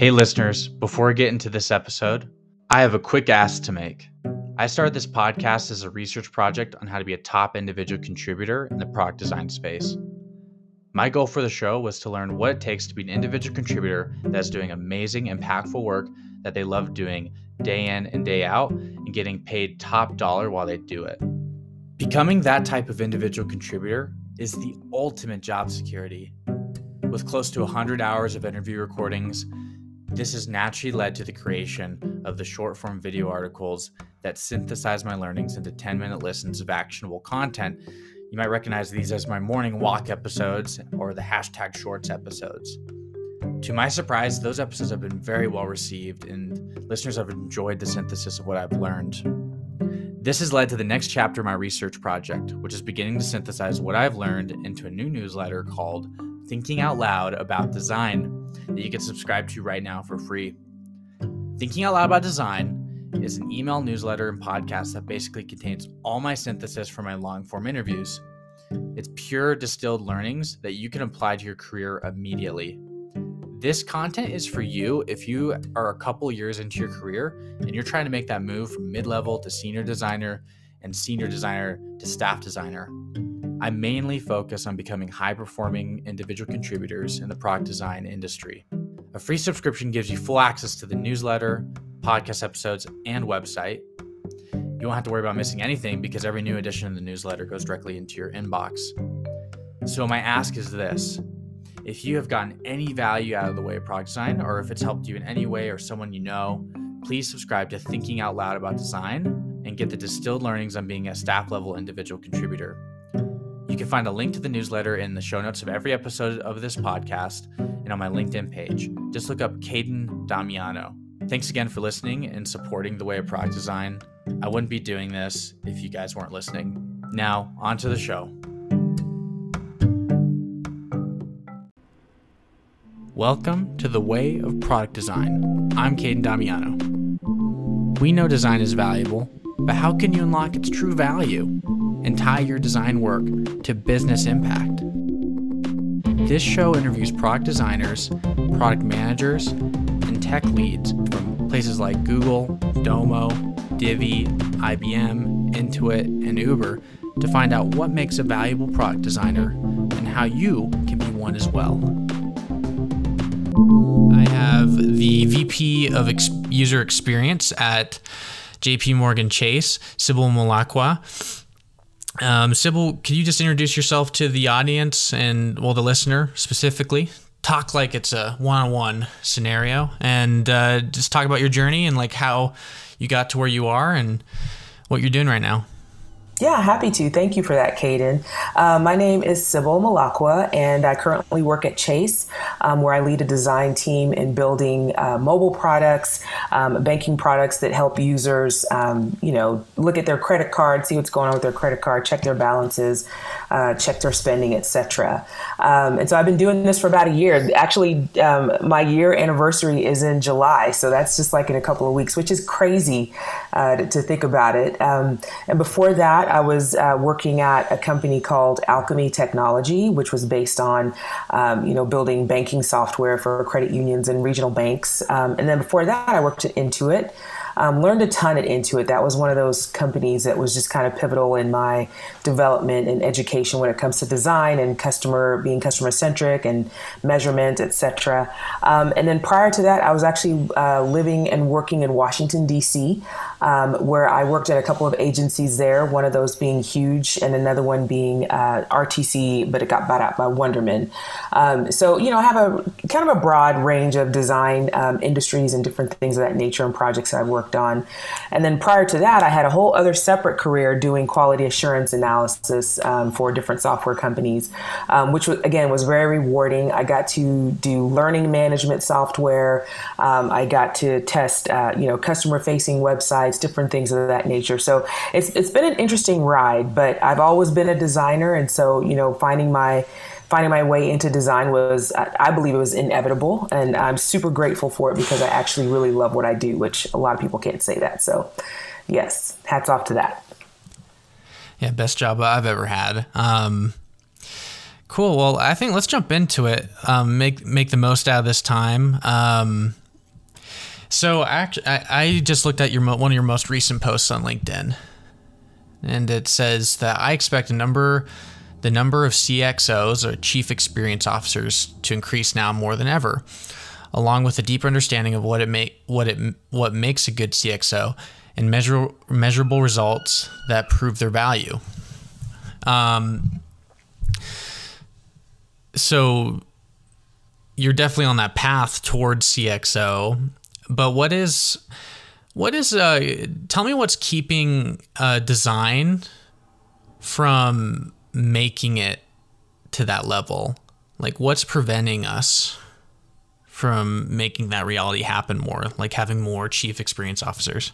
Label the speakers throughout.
Speaker 1: Hey, listeners, before we get into this episode, I have a quick ask to make. I started this podcast as a research project on how to be a top individual contributor in the product design space. My goal for the show was to learn what it takes to be an individual contributor that's doing amazing, impactful work that they love doing day in and day out and getting paid top dollar while they do it. Becoming that type of individual contributor is the ultimate job security. With close to 100 hours of interview recordings, this has naturally led to the creation of the short form video articles that synthesize my learnings into 10 minute listens of actionable content. You might recognize these as my morning walk episodes or the hashtag shorts episodes. To my surprise, those episodes have been very well received, and listeners have enjoyed the synthesis of what I've learned. This has led to the next chapter of my research project, which is beginning to synthesize what I've learned into a new newsletter called Thinking Out Loud About Design that you can subscribe to right now for free. Thinking Out Loud About Design is an email newsletter and podcast that basically contains all my synthesis for my long form interviews. It's pure distilled learnings that you can apply to your career immediately. This content is for you if you are a couple years into your career and you're trying to make that move from mid level to senior designer and senior designer to staff designer. I mainly focus on becoming high performing individual contributors in the product design industry. A free subscription gives you full access to the newsletter, podcast episodes, and website. You won't have to worry about missing anything because every new edition of the newsletter goes directly into your inbox. So, my ask is this if you have gotten any value out of the way of product design, or if it's helped you in any way or someone you know, please subscribe to Thinking Out Loud About Design and get the distilled learnings on being a staff level individual contributor. You can find a link to the newsletter in the show notes of every episode of this podcast and on my LinkedIn page. Just look up Caden Damiano. Thanks again for listening and supporting the way of product design. I wouldn't be doing this if you guys weren't listening. Now, on to the show. Welcome to the Way of Product Design. I'm Caden Damiano. We know design is valuable, but how can you unlock its true value and tie your design work to business impact? This show interviews product designers, product managers, and tech leads from places like Google, Domo, Divvy, IBM, Intuit, and Uber to find out what makes a valuable product designer and how you can be one as well. I have the VP of Ex- User Experience at JP Morgan Chase, Sybil Mulokwa. Um, Sybil, can you just introduce yourself to the audience and, well, the listener specifically? Talk like it's a one on one scenario and uh, just talk about your journey and like how you got to where you are and what you're doing right now.
Speaker 2: Yeah, happy to. Thank you for that, Caden. Uh, my name is Sybil Mulokwa, and I currently work at Chase, um, where I lead a design team in building uh, mobile products, um, banking products that help users, um, you know, look at their credit card, see what's going on with their credit card, check their balances, uh, check their spending, etc. Um, and so I've been doing this for about a year. Actually, um, my year anniversary is in July, so that's just like in a couple of weeks, which is crazy uh, to, to, think about it. Um, and before that, I was uh, working at a company called Alkami Technology, which was based on, um, you know, building banking software for credit unions and regional banks. Um, and then before that, I worked at Intuit. Um, learned a ton at Intuit. That was one of those companies that was just kind of pivotal in my development and education when it comes to design and customer being customer centric and measurement, etc. Um, and then prior to that, I was actually uh, living and working in Washington D.C., um, where I worked at a couple of agencies there. One of those being Huge, and another one being uh, RTC, but it got bought out by Wunderman. Um, so you know, I have a kind of a broad range of design um, industries and different things of that nature and projects that I've worked worked on. And then prior to that, I had a whole other separate career doing quality assurance analysis um, for different software companies, um, which was, again was very rewarding. I got to do learning management software. Um, I got to test, uh, you know, customer facing websites, different things of that nature. So it's it's been an interesting ride, but I've always been a designer, and so you know, finding my finding my way into design was, I believe it was inevitable. And I'm super grateful for it because I actually really love what I do, which a lot of people can't say that. So, yes, hats off to that.
Speaker 1: Yeah, best job I've ever had. Um, cool. Well, I think let's jump into it. Um, make make the most out of this time. Um, So actually, I, I just looked at your one of your most recent posts on LinkedIn, and it says that I expect a number, the number of CXOs or Chief Experience Officers to increase now more than ever, along with a deeper understanding of what it make what it what makes a good CXO and measure, measurable results that prove their value. Um, so you're definitely on that path towards CXO, but what is what is uh tell me what's keeping uh design from making it to that level? Like what's preventing us from making that reality happen more, like having more chief experience officers?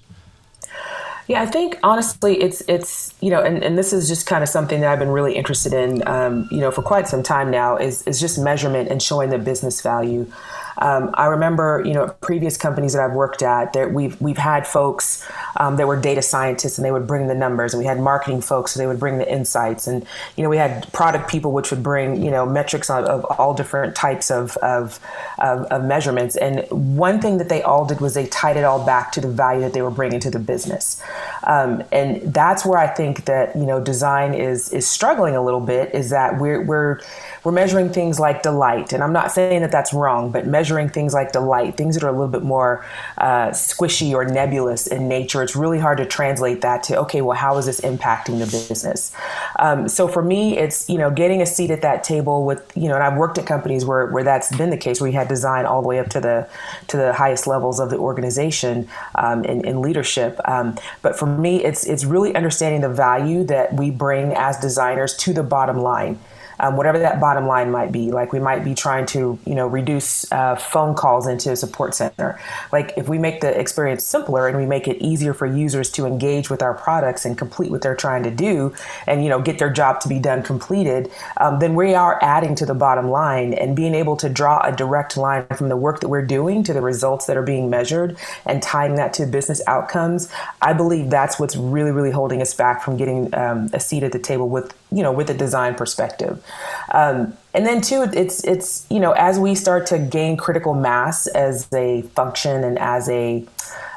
Speaker 2: Yeah, I think honestly, it's it's you know, and, and this is just kind of something that I've been really interested in, um, you know, for quite some time now. Is is just measurement and showing the business value. Um, I remember, you know, previous companies that I've worked at, that we've we've had folks um, that were data scientists, and they would bring the numbers, and we had marketing folks, so they would bring the insights, and you know, we had product people, which would bring you know metrics of, of all different types of, of of, of measurements. And one thing that they all did was they tied it all back to the value that they were bringing to the business, um, and that's where I think that you know design is is struggling a little bit. Is that we're we're we're measuring things like delight, and I'm not saying that that's wrong, but measuring things like delight, things that are a little bit more uh, squishy or nebulous in nature, it's really hard to translate that to okay, well, how is this impacting the business? Um, so for me, it's you know getting a seat at that table with you know, and I've worked at companies where where that's been the case, where you had design all the way up to the to the highest levels of the organization um, in, in leadership. Um, but for me, it's it's really understanding the value that we bring as designers to the bottom line um, whatever that bottom line might be. Like we might be trying to, you know, reduce uh, phone calls into a support center. Like if we make the experience simpler and we make it easier for users to engage with our products and complete what they're trying to do, and you know, get their job to be done completed, um, then we are adding to the bottom line and being able to draw a direct line from the work that we're doing to the results that are being measured and tying that to business outcomes. I believe that's what's really, really holding us back from getting um, a seat at the table with you know with a design perspective um, and then too it's it's you know as we start to gain critical mass as a function and as a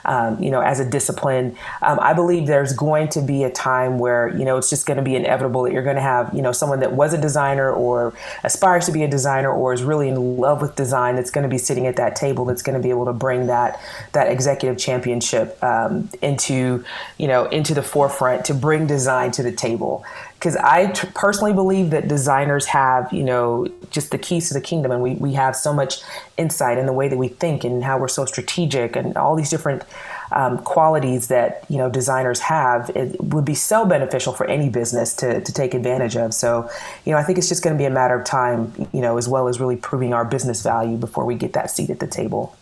Speaker 2: um, you know, as a discipline. Um, I believe there's going to be a time where, you know, it's just going to be inevitable that you're going to have, you know, someone that was a designer or aspires to be a designer or is really in love with design that's going to be sitting at that table that's going to be able to bring that that executive championship um, into, you know, into the forefront to bring design to the table because I t- personally believe that designers have, you know, just the keys to the kingdom, and we, we have so much insight in the way that we think and how we're so strategic, and all these different um, qualities that you know designers have. It would be so beneficial for any business to to take advantage of. So, you know, I think it's just going to be a matter of time, you know, as well as really proving our business value before we get that seat at the table.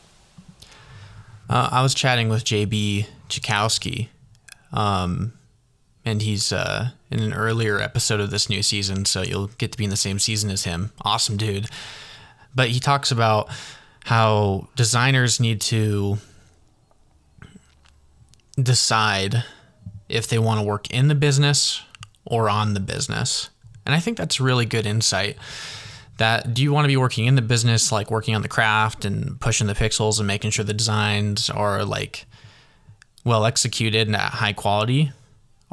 Speaker 1: Uh, I was chatting with JB Chakowski. Um, and he's uh, in an earlier episode of this new season, so you'll get to be in the same season as him. Awesome dude. But he talks about how designers need to decide if they want to work in the business or on the business. And I think that's really good insight. That do you want to be working in the business, like working on the craft and pushing the pixels and making sure the designs are like well executed and at high quality?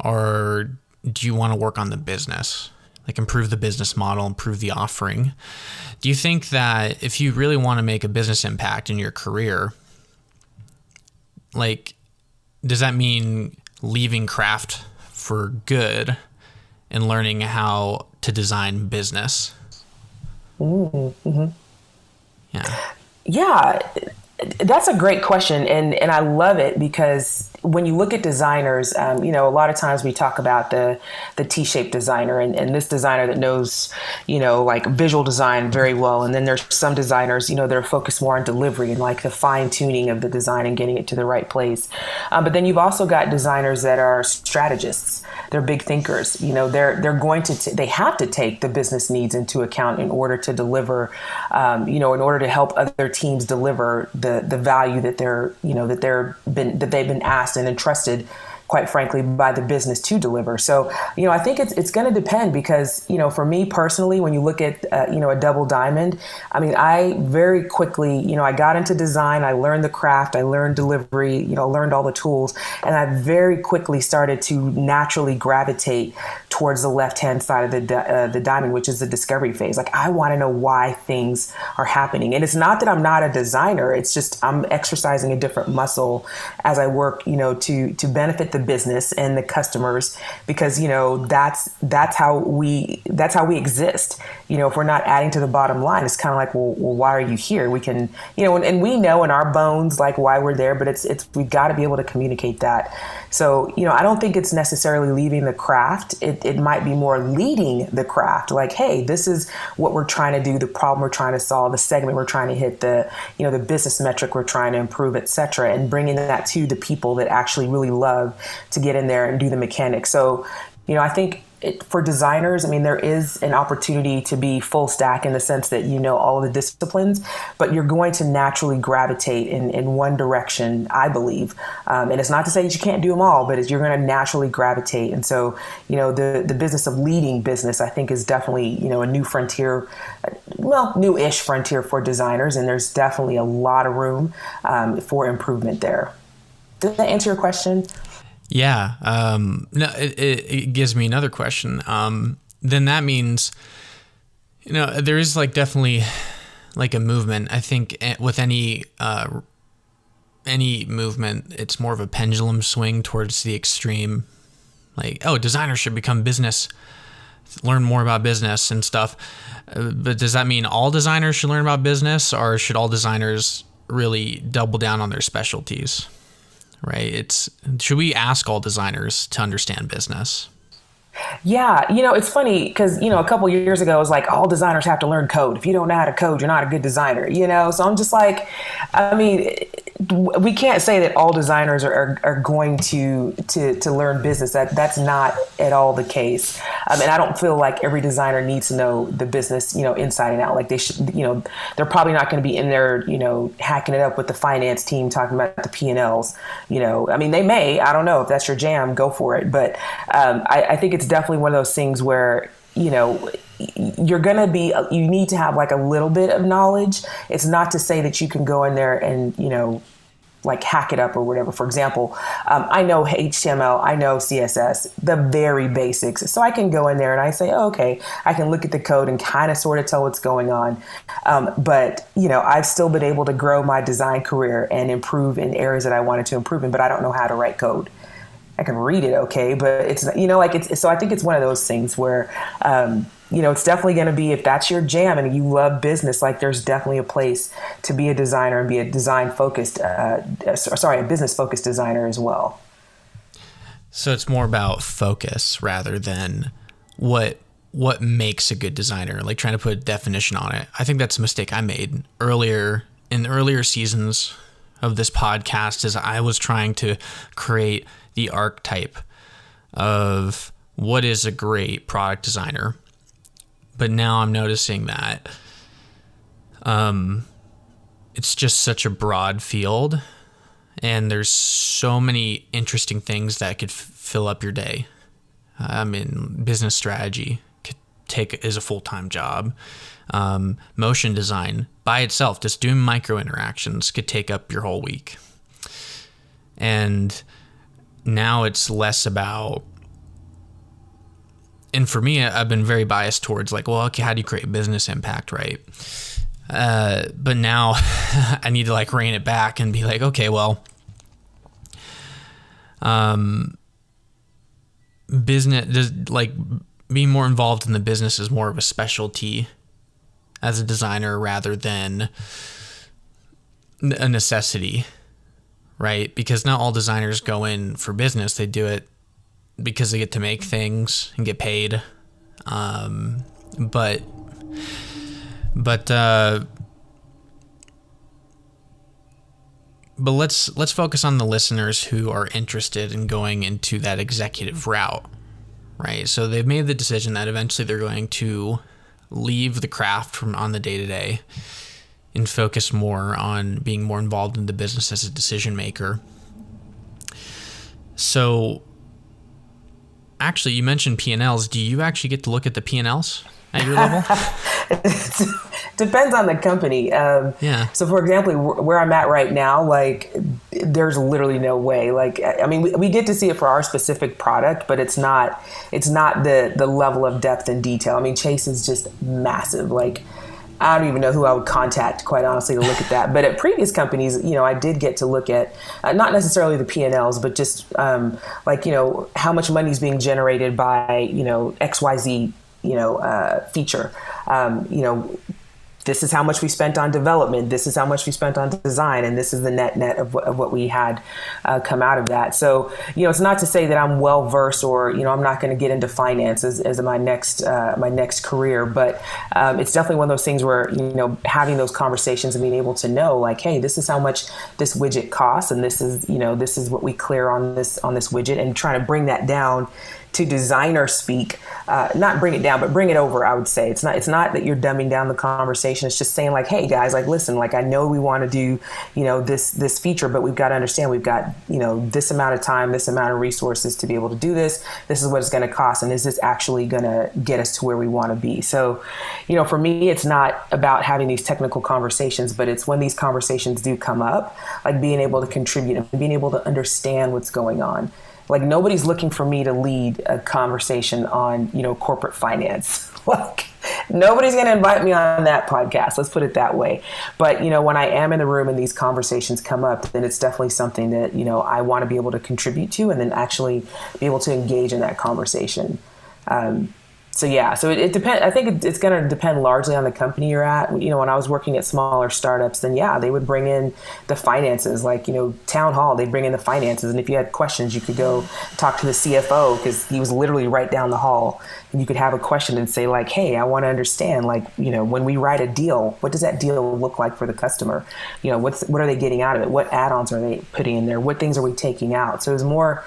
Speaker 1: Or do you want to work on the business? Like improve the business model, improve the offering. Do you think that if you really want to make a business impact in your career, like, does that mean leaving craft for good and learning how to design business?
Speaker 2: Mm-hmm. Yeah. Yeah, that's a great question, and and I love it because when you look at designers, um, you know, a lot of times we talk about the the T-shaped designer and, and this designer that knows, you know, like visual design very well, and then there's some designers, you know, that are focused more on delivery and like the fine tuning of the design and getting it to the right place. Um, but then you've also got designers that are strategists. They're big thinkers. You know, they're they're going to t- they have to take the business needs into account in order to deliver, um, you know, in order to help other teams deliver the the value that they're you know that they're been that they've been asked and entrusted quite frankly, by the business to deliver. So, you know, I think it's it's going to depend because, you know, for me personally, when you look at, uh, you know, a double diamond, I mean, I very quickly, you know, I got into design, I learned the craft, I learned delivery, you know, learned all the tools, and I very quickly started to naturally gravitate towards the left hand side of the uh, the diamond, which is the discovery phase. Like, I want to know why things are happening, and it's not that I'm not a designer; it's just I'm exercising a different muscle as I work, you know, to to benefit the business and the customers because you know that's that's how we that's how we exist. You know if we're not adding to the bottom line it's kind of like well, well why are you here? We can you know and, and, we know in our bones like why we're there but it's it's we've got to be able to communicate that. So you know i don't think it's necessarily leaving the craft. It, it might be more leading the craft. Like hey this is what we're trying to do the problem we're trying to solve the segment we're trying to hit the you know the business metric we're trying to improve etc and bringing that to the people that actually really love to get in there and do the mechanics. So, you know, I think it, for designers, I mean, there is an opportunity to be full stack in the sense that you know all the disciplines, but you're going to naturally gravitate in, in one direction, I believe. Um, and it's not to say that you can't do them all, but you're going to naturally gravitate. And so, you know, the, the business of leading business, I think, is definitely, you know, a new frontier, well, new ish frontier for designers. And there's definitely a lot of room um, for improvement there. Does that answer your question?
Speaker 1: Yeah. Um, no, it, it, gives me another question. Um, then that means, you know, there is like definitely like a movement. I think eh, with any uh, any movement, it's more of a pendulum swing towards the extreme. Like, oh, designers should become business, learn more about business and stuff. Uh, but does that mean all designers should learn about business, or should all designers really double down on their specialties? Right? It's should we ask all designers to understand business?
Speaker 2: Yeah, you know, it's funny because, you know, a couple years ago, it was like all designers have to learn code. If you don't know how to code, you're not a good designer, you know? So I'm just like, I mean, we can't say that all designers are, are, are, going to, to to learn business. That that's not at all the case. Um, and I don't feel like every designer needs to know the business, you know, inside and out. Like they should, you know, they're probably not going to be in there, you know, hacking it up with the finance team talking about the P and Ls. You know, I mean, they may. I don't know if that's your jam. Go for it. But um, I, I think it's definitely one of those things where you know you're going to be you need to have like a little bit of knowledge. It's not to say that you can go in there and you know like hack it up or whatever. For example um, i know html i know css the very basics. So i can go in there and i say oh, okay i can look at the code and kind of sort of tell what's going on. Um, but you know i've still been able to grow my design career and improve in areas that i wanted to improve in but i don't know how to write code. I can read it okay, but it's you know like it's so I think it's one of those things where um, you know it's definitely going to be if that's your jam and you love business like there's definitely a place to be a designer and be a design focused uh, uh sorry a business focused designer as well.
Speaker 1: So it's more about focus rather than what what makes a good designer like trying to put a definition on it. I think that's a mistake I made earlier in earlier seasons of this podcast is I was trying to create the archetype of what is a great product designer. But now I'm noticing that um, it's just such a broad field, and there's so many interesting things that could f- fill up your day. I mean, business strategy could take is a full time job. Um, motion design by itself, just doing micro interactions, could take up your whole week. And now it's less about and for me i've been very biased towards like well okay how do you create business impact right uh, but now i need to like rein it back and be like okay well um business does like being more involved in the business is more of a specialty as a designer rather than a necessity right? Because not all designers go in for business; they do it because they get to make things and get paid. Um, but but uh, but let's let's focus on the listeners who are interested in going into that executive route, right? So they've made the decision that eventually they're going to leave the craft from on the day to day and focus more on being more involved in the business as a decision maker. So, actually, you mentioned P&Ls. Do you actually get to look at the P&Ls at your level?
Speaker 2: Depends on the company. Um,
Speaker 1: yeah.
Speaker 2: So, for example, where I'm at right now, like, there's literally no way. Like, I mean, we, we get to see it for our specific product, but it's not. It's not the the level of depth and detail. I mean, Chase is just massive. Like, I don't even know who I would contact, quite honestly, to look at that. But at previous companies, you know, I did get to look at uh, not necessarily the P and Ls, but just um, like you know how much money is being generated by you know X Y Z you know uh, feature. Um, you know this is how much we spent on development, this is how much we spent on design, and this is the net net of, of what we had uh, come out of that. So, you know, it's not to say that I'm well versed or you know I'm not going to get into finance as, as my next uh, my next career, but um, it's definitely one of those things where you know having those conversations and being able to know like, hey, this is how much this widget costs, and this is you know this is what we clear on this on this widget, and trying to bring that down to designer speak, uh, not bring it down, but bring it over. I would say it's not it's not that you're dumbing down the conversation. It's just saying like, hey guys, like listen, like I know we want to do you know this this feature, but we've got to understand we've got you know this amount of time, this amount of resources to be able to do this. This is what it's going to cost, and is this actually going to get us to where we want to be? So, you know, for me, it's not about having these technical conversations, but it's when these conversations do come up, like being able to contribute and being able to understand what's going on like nobody's looking for me to lead a conversation on you know corporate finance. Like nobody's going to invite me on that podcast let's put it that way. But you know when i am in the room and these conversations come up then it's definitely something that you know i want to be able to contribute to and then actually be able to engage in that conversation. Um, so yeah, so it, it depends. I think it, it's going to depend largely on the company you're at. You know, when I was working at smaller startups, then yeah, they would bring in the finances, like you know, town hall. They'd bring in the finances, and if you had questions, you could go talk to the CFO because he was literally right down the hall, and you could have a question and say like, "Hey, I want to understand, like, you know, when we write a deal, what does that deal look like for the customer? You know, what's what are they getting out of it? What add-ons are they putting in there? What things are we taking out?" So it was more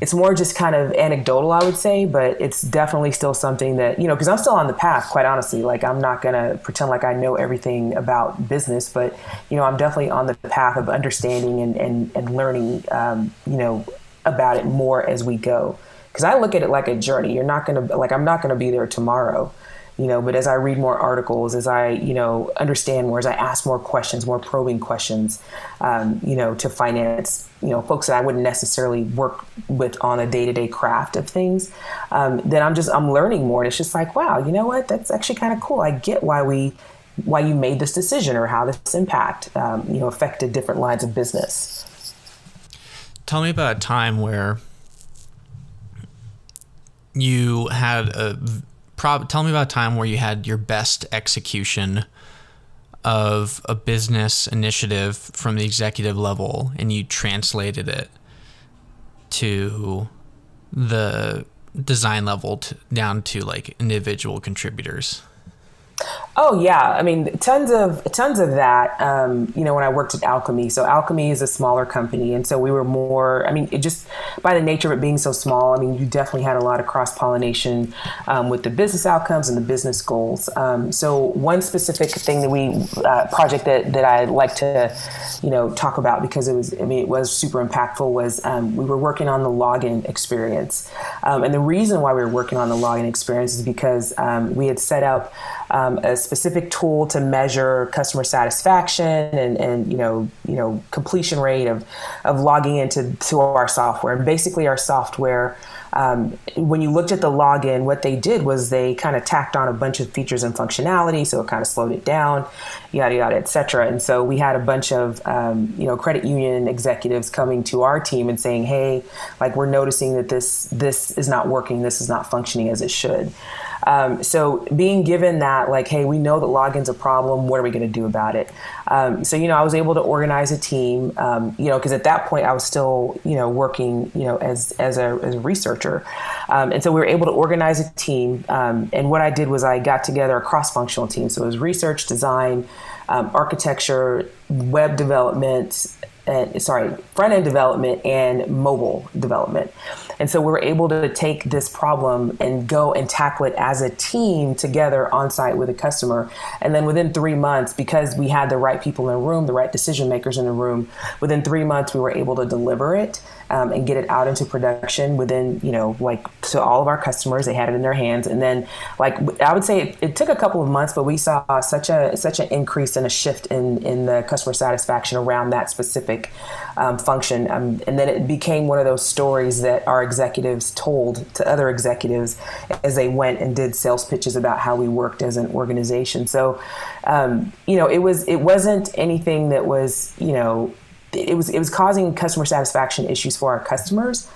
Speaker 2: it's more just kind of anecdotal, I would say, but it's definitely still something that, you know, because I'm still on the path, quite honestly. Like, I'm not going to pretend like I know everything about business, but, you know, I'm definitely on the path of understanding and, and, and learning, um, you know, about it more as we go. Because I look at it like a journey. You're not going to, like, I'm not going to be there tomorrow you know but as i read more articles as i you know understand more as i ask more questions more probing questions um, you know to finance you know folks that i wouldn't necessarily work with on a day-to-day craft of things um, then i'm just i'm learning more. And it's just like wow you know what? That's actually kind of cool. I get why we why you made this decision or how this impact um, you know affected different lines of business.
Speaker 1: Tell me about a time where you had a prob- tell me about a time where you had your best execution of a business initiative from the executive level and you translated it to the design level to, down to like individual contributors
Speaker 2: Oh yeah, I mean tons of tons of that. Um, you know, when I worked at Alkami, so Alkami is a smaller company, and so we were more. I mean, it just by the nature of it being so small, I mean, you definitely had a lot of cross pollination um, with the business outcomes and the business goals. Um, so one specific thing that we uh, project that that I like to, you know, talk about because it was I mean it was super impactful was um, we were working on the login experience, um, and the reason why we were working on the login experience is because um, we had set up a specific tool to measure customer satisfaction and, and you know you know completion rate of of logging into to our software. And basically, our software. Um, when you looked at the login, what they did was they kind of tacked on a bunch of features and functionality, so it kind of slowed it down, yada yada, etc. And so we had a bunch of um, you know credit union executives coming to our team and saying, "Hey, like we're noticing that this this is not working, this is not functioning as it should." Um, so being given that, like, hey, we know that login's a problem. What are we going to do about it? Um, so you know, I was able to organize a team. Um, you know, because at that point I was still you know working you know as as a, as a researcher, um, and so we were able to organize a team. Um, and what I did was I got together a cross functional team. So it was research, design, um, architecture, web development. And, sorry, front end development and mobile development. And so we were able to take this problem and go and tackle it as a team together on site with a customer. And then within three months, because we had the right people in the room, the right decision makers in the room, within three months, we were able to deliver it um, and get it out into production within, you know, like to all of our customers. They had it in their hands, and then like I would say it, it took a couple of months, but we saw such a such an increase and a shift in in the customer satisfaction around that specific um, function, um, and then it became one of those stories that our executives told to other executives as they went and did sales pitches about how we worked as an organization. So, um, you know, it was it wasn't anything that was you know it was it was causing customer satisfaction issues for our customers.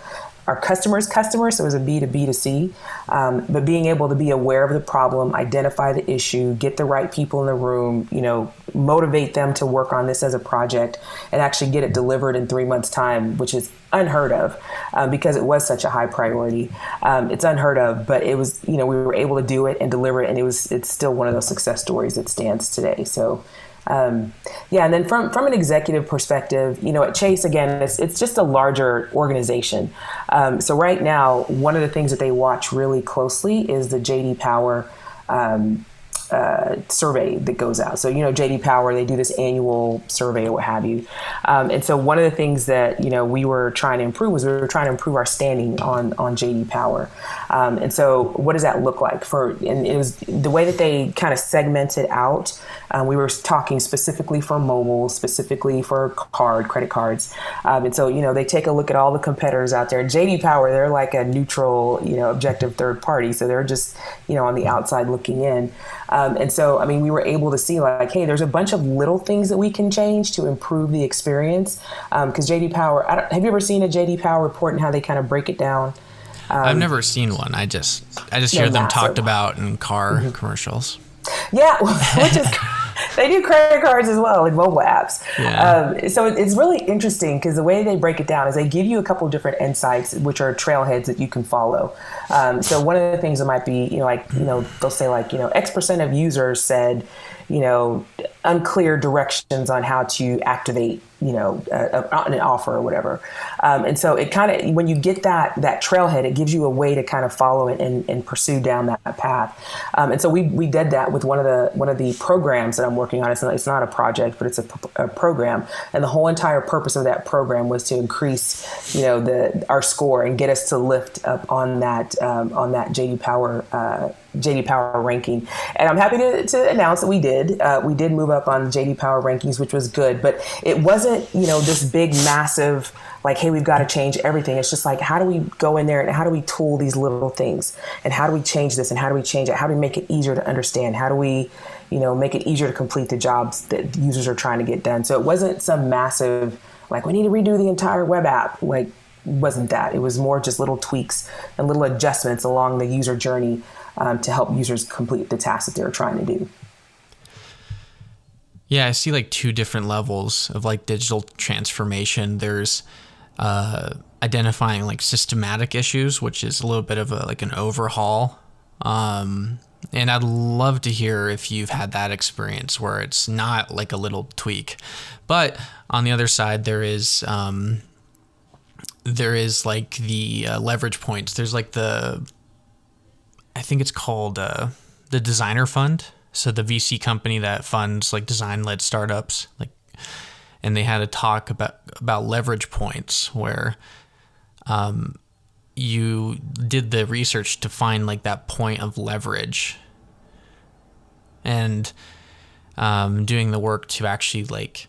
Speaker 2: Our customers customers so it was a b to b to c. Um, but being able to be aware of the problem identify the issue get the right people in the room you know motivate them to work on this as a project and actually get it delivered in three months time which is unheard of um, because it was such a high priority. Um, it's unheard of but it was you know we were able to do it and deliver it and it was it's still one of those success stories that stands today. So um, yeah, and then from from an executive perspective, you know, at Chase again, it's it's just a larger organization. Um, so right now, one of the things that they watch really closely is the JD Power. Um, uh, survey that goes out. So, you know, JD Power, they do this annual survey or what have you. Um, and so one of the things that, you know, we were trying to improve was we were trying to improve our standing on, on JD Power. Um, and so what does that look like for, and it was the way that they kind of segmented out um, we were talking specifically for mobile, specifically for card, credit cards. Um, and so, you know, they take a look at all the competitors out there. JD Power, they're like a neutral, you know, objective third party. So they're just, you know, on the outside looking in. Um, and so, I mean, we were able to see like, hey, there's a bunch of little things that we can change to improve the experience. Because um, JD Power, have you ever seen a JD Power report and how they kind of break it down?
Speaker 1: Um, I've never seen one. I just I just hear them talked about in car mm-hmm. commercials.
Speaker 2: Yeah, which is they do credit cards as well like mobile apps. Yeah. Um, so it's really interesting because the way they break it down is they give you a couple different insights, which are trailheads that you can follow. Um, so one of the things that might be, you know, like you know, they'll say like you know, X percent of users said, you know, unclear directions on how to activate you know a, a, an offer or whatever. Um, and so it kind of when you get that that trailhead it gives you a way to kind of follow it and, and pursue down that path. Um, and so we, we did that with one of the one of the programs that i'm working on. It's not, it's not a project but it's a, a program. And the whole entire purpose of that program was to increase you know the our score and get us to lift up on that um, on that jd power uh, JD Power ranking. And I'm happy to, to announce that we did. Uh, we did move up on JD Power rankings, which was good, but it wasn't, you know, this big, massive, like, hey, we've got to change everything. It's just like, how do we go in there and how do we tool these little things? And how do we change this? And how do we change it? How do we make it easier to understand? How do we, you know, make it easier to complete the jobs that users are trying to get done? So it wasn't some massive, like, we need to redo the entire web app. Like, wasn't that. It was more just little tweaks and little adjustments along the user journey um, to help users complete the tasks that they're trying to do.
Speaker 1: Yeah, I see like two different levels of like digital transformation. There's uh, identifying like systematic issues, which is a little bit of a, like an overhaul. Um, and I'd love to hear if you've had that experience where it's not like a little tweak. But on the other side, there is um, there is like the uh, leverage points. There's like the I think it's called uh, the Designer Fund. So the VC company that funds like design-led startups, like, and they had a talk about about leverage points where, um, you did the research to find like that point of leverage, and um, doing the work to actually like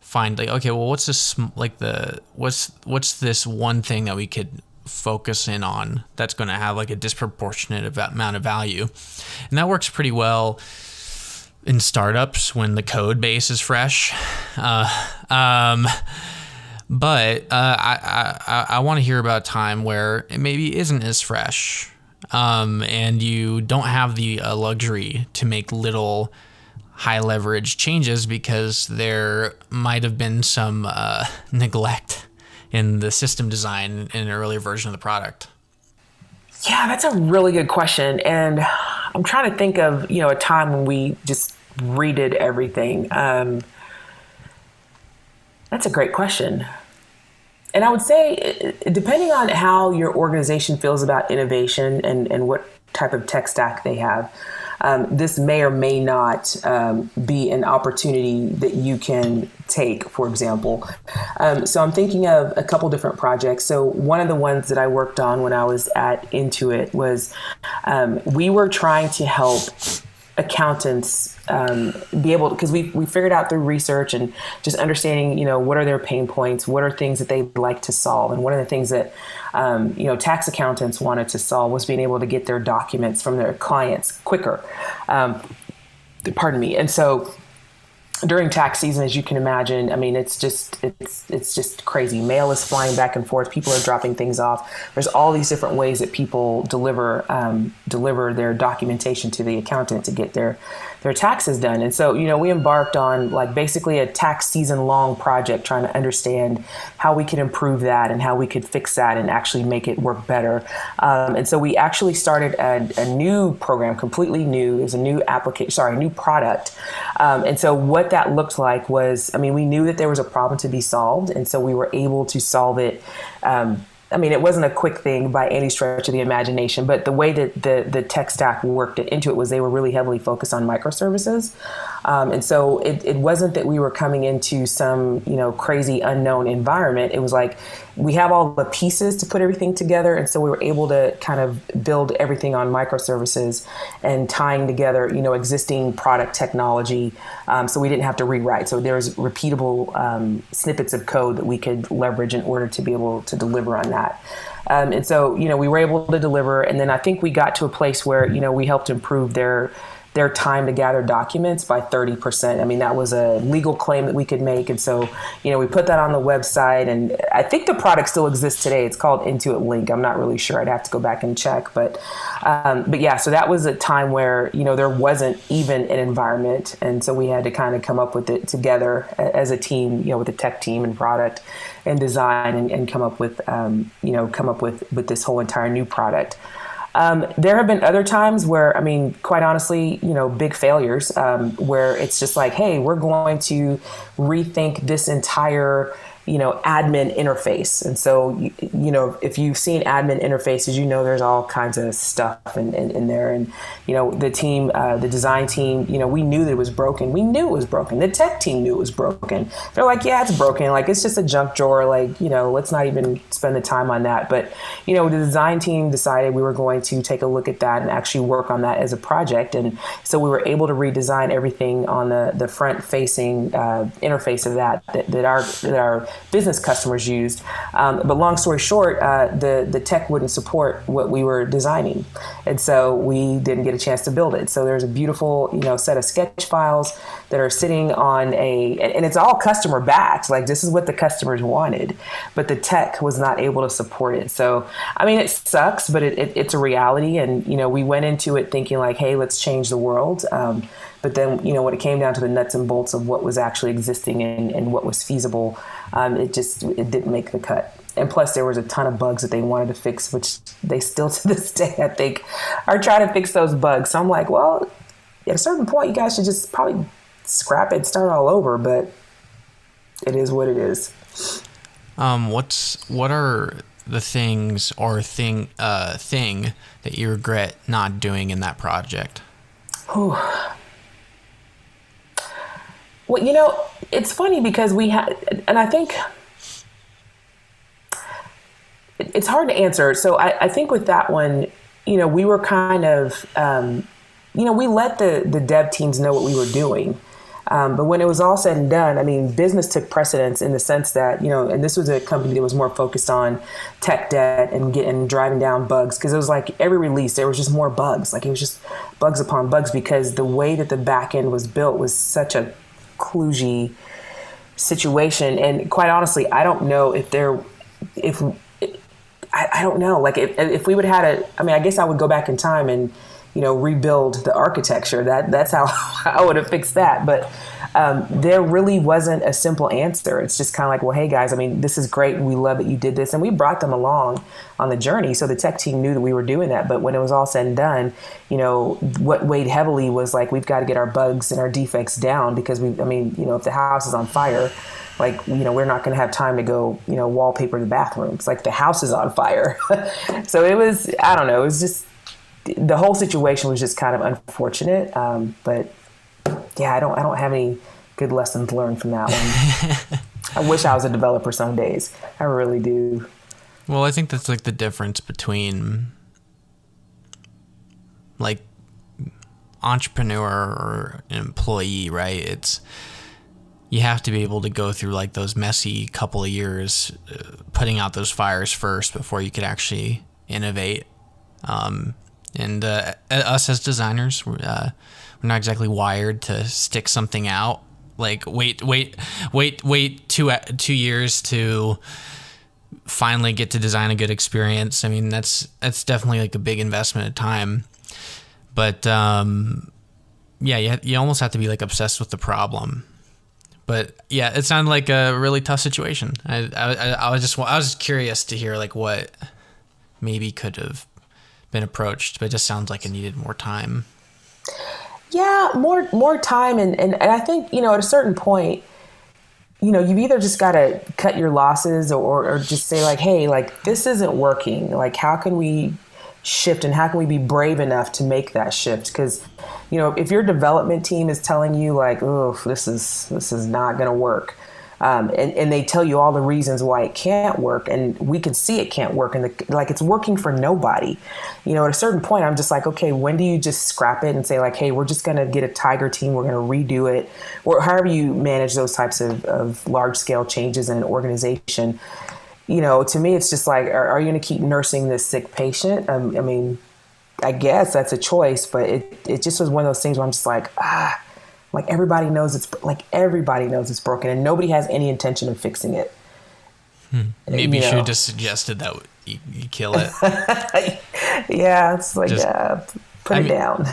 Speaker 1: find like okay well what's this like the what's what's this one thing that we could focus in on that's going to have like a disproportionate amount of value. And that works pretty well in startups when the code base is fresh. Uh, um, but uh, I, I, I want to hear about time where it maybe isn't as fresh um, and you don't have the uh, luxury to make little high leverage changes because there might have been some uh, neglect in the system design in an earlier version of the product?
Speaker 2: Yeah, that's a really good question. And I'm trying to think of, you know, a time when we just redid everything. Um, that's a great question. And I would say, depending on how your organization feels about innovation and, and what type of tech stack they have, um, this may or may not um, be an opportunity that you can take, for example. Um, so I'm thinking of a couple different projects. So one of the ones that I worked on when I was at Intuit was um, we were trying to help accountants um, be able because we we figured out through research and just understanding you know what are their pain points what are things that they'd like to solve and one of the things that um, you know tax accountants wanted to solve was being able to get their documents from their clients quicker. Um, pardon me. And so during tax season, as you can imagine, I mean, it's just it's it's just crazy. Mail is flying back and forth. People are dropping things off. There's all these different ways that people deliver um, deliver their documentation to the accountant to get their their taxes done. And so, you know, we embarked on like basically a tax season long project trying to understand how we could improve that and how we could fix that and actually make it work better. Um, and so we actually started a, a, new program, completely new. Was a new application, sorry, a new product. Um, and so what that looked like was, I mean, we knew that there was a problem to be solved. And so we were able to solve it. Um, I mean, it wasn't a quick thing by any stretch of the imagination, but the way that the, the tech stack worked into it was they were really heavily focused on microservices. Um, and so it, it wasn't that we were coming into some, you know, crazy unknown environment. It was like we have all the pieces to put everything together. And so we were able to kind of build everything on microservices and tying together, you know, existing product technology. Um, so we didn't have to rewrite. So there's repeatable um, snippets of code that we could leverage in order to be able to deliver on that. Um, and so, you know, we were able to deliver. And then I think we got to a place where, you know, we helped improve their their time to gather documents by 30%. I mean, that was a legal claim that we could make. And so, you know, we put that on the website and I think the product still exists today. It's called Intuit Link. I'm not really sure. I'd have to go back and check. But, um, but yeah, so that was a time where, you know, there wasn't even an environment. And so we had to kind of come up with it together as a team, you know, with the tech team and product and design and, and come up with, um, you know, come up with, with this whole entire new product. Um, there have been other times where, I mean, quite honestly, you know, big failures um, where it's just like, hey, we're going to rethink this entire you know admin interface. And so you, you, know if you've seen admin interfaces you know there's all kinds of stuff in, in, in there. And you know the team uh, the design team you know we knew that it was broken. We knew it was broken. The tech team knew it was broken. They're like yeah it's broken. Like it's just a junk drawer. Like you know let's not even spend the time on that. But you know the design team decided we were going to take a look at that and actually work on that as a project. And so we were able to redesign everything on the the front facing uh, interface of that, that that our that our business customers used. Um, but long story short, uh, the the tech wouldn't support what we were designing, and so we didn't get a chance to build it. So there's a beautiful you know set of sketch files that are sitting on a and it's all customer backed. Like this is what the customers wanted, but the tech was not able to support it. So I mean, it sucks, but it, it, it's a reality. And you know, we went into it thinking like, hey, let's change the world. Um, but then, you know, when it came down to the nuts and bolts of what was actually existing and, and what was feasible, um, it just it didn't make the cut. And plus, there was a ton of bugs that they wanted to fix, which they still to this day, I think, are trying to fix those bugs. So I'm like, well, at a certain point, you guys should just probably scrap it, and start all over. But it is what it is.
Speaker 1: Um, what's what are the things or thing uh, thing that you regret not doing in that project?
Speaker 2: Whew. Well, you know, it's funny because we had, and I think it's hard to answer. So I, I, think with that one, you know, we were kind of, um, you know, we let the the dev teams know what we were doing. Um, but when it was all said and done, I mean, business took precedence in the sense that, you know, and this was a company that was more focused on tech debt and getting driving down bugs because it was like every release there was just more bugs. Like it was just bugs upon bugs because the way that the back end was built was such a kludgy situation. And quite honestly, I don't know if there, if I, I don't know, like if, if we would have had a, I mean, I guess I would go back in time and you know rebuild the architecture. That that's how I would have fixed that. But um, there really wasn't a simple answer. It's just kind of like, well, hey guys, I mean, this is great. We love that you did this, and we brought them along on the journey. So the tech team knew that we were doing that. But when it was all said and done, you know, what weighed heavily was like we've got to get our bugs and our defects down because we, I mean, you know, if the house is on fire like you know we're not going to have time to go you know wallpaper the bathrooms like the house is on fire so it was i don't know it was just the whole situation was just kind of unfortunate. Um, but yeah, I don't I don't have any good lessons learned from that one. I wish I was a developer some days. I really do.
Speaker 1: Well, I think that's like the difference between like entrepreneur or employee, right? It's you have to be able to go through like those messy couple of years uh, putting out those fires first before you could actually innovate. Um, and uh, us as designers, uh, we're not exactly wired to stick something out. Like wait, wait, wait, wait two two years to finally get to design a good experience. I mean, that's that's definitely like a big investment of time. But um, yeah, you, you almost have to be like obsessed with the problem. But yeah, it sounded like a really tough situation. I, I, I was just I was just curious to hear like what maybe could have been approached, but it just sounds like it needed more time.
Speaker 2: Yeah, more more time, and, and, and I think you know at a certain point, you know, you've either just got to cut your losses or, or just say like, hey, like this isn't working. Like, how can we shift and how can we be brave enough to make that shift because you know if your development team is telling you like oh this is this is not going to work um, and, and they tell you all the reasons why it can't work and we can see it can't work and the, like it's working for nobody you know at a certain point i'm just like okay when do you just scrap it and say like hey we're just going to get a tiger team we're going to redo it or however you manage those types of, of large scale changes in an organization you know, to me, it's just like, are, are you going to keep nursing this sick patient? Um, I mean, I guess that's a choice, but it, it just was one of those things where I'm just like, ah, like everybody knows it's like everybody knows it's broken and nobody has any intention of fixing it.
Speaker 1: Hmm. Maybe you, know. should have just suggested that you, you kill it.
Speaker 2: yeah, it's like, just, yeah, put I it mean, down.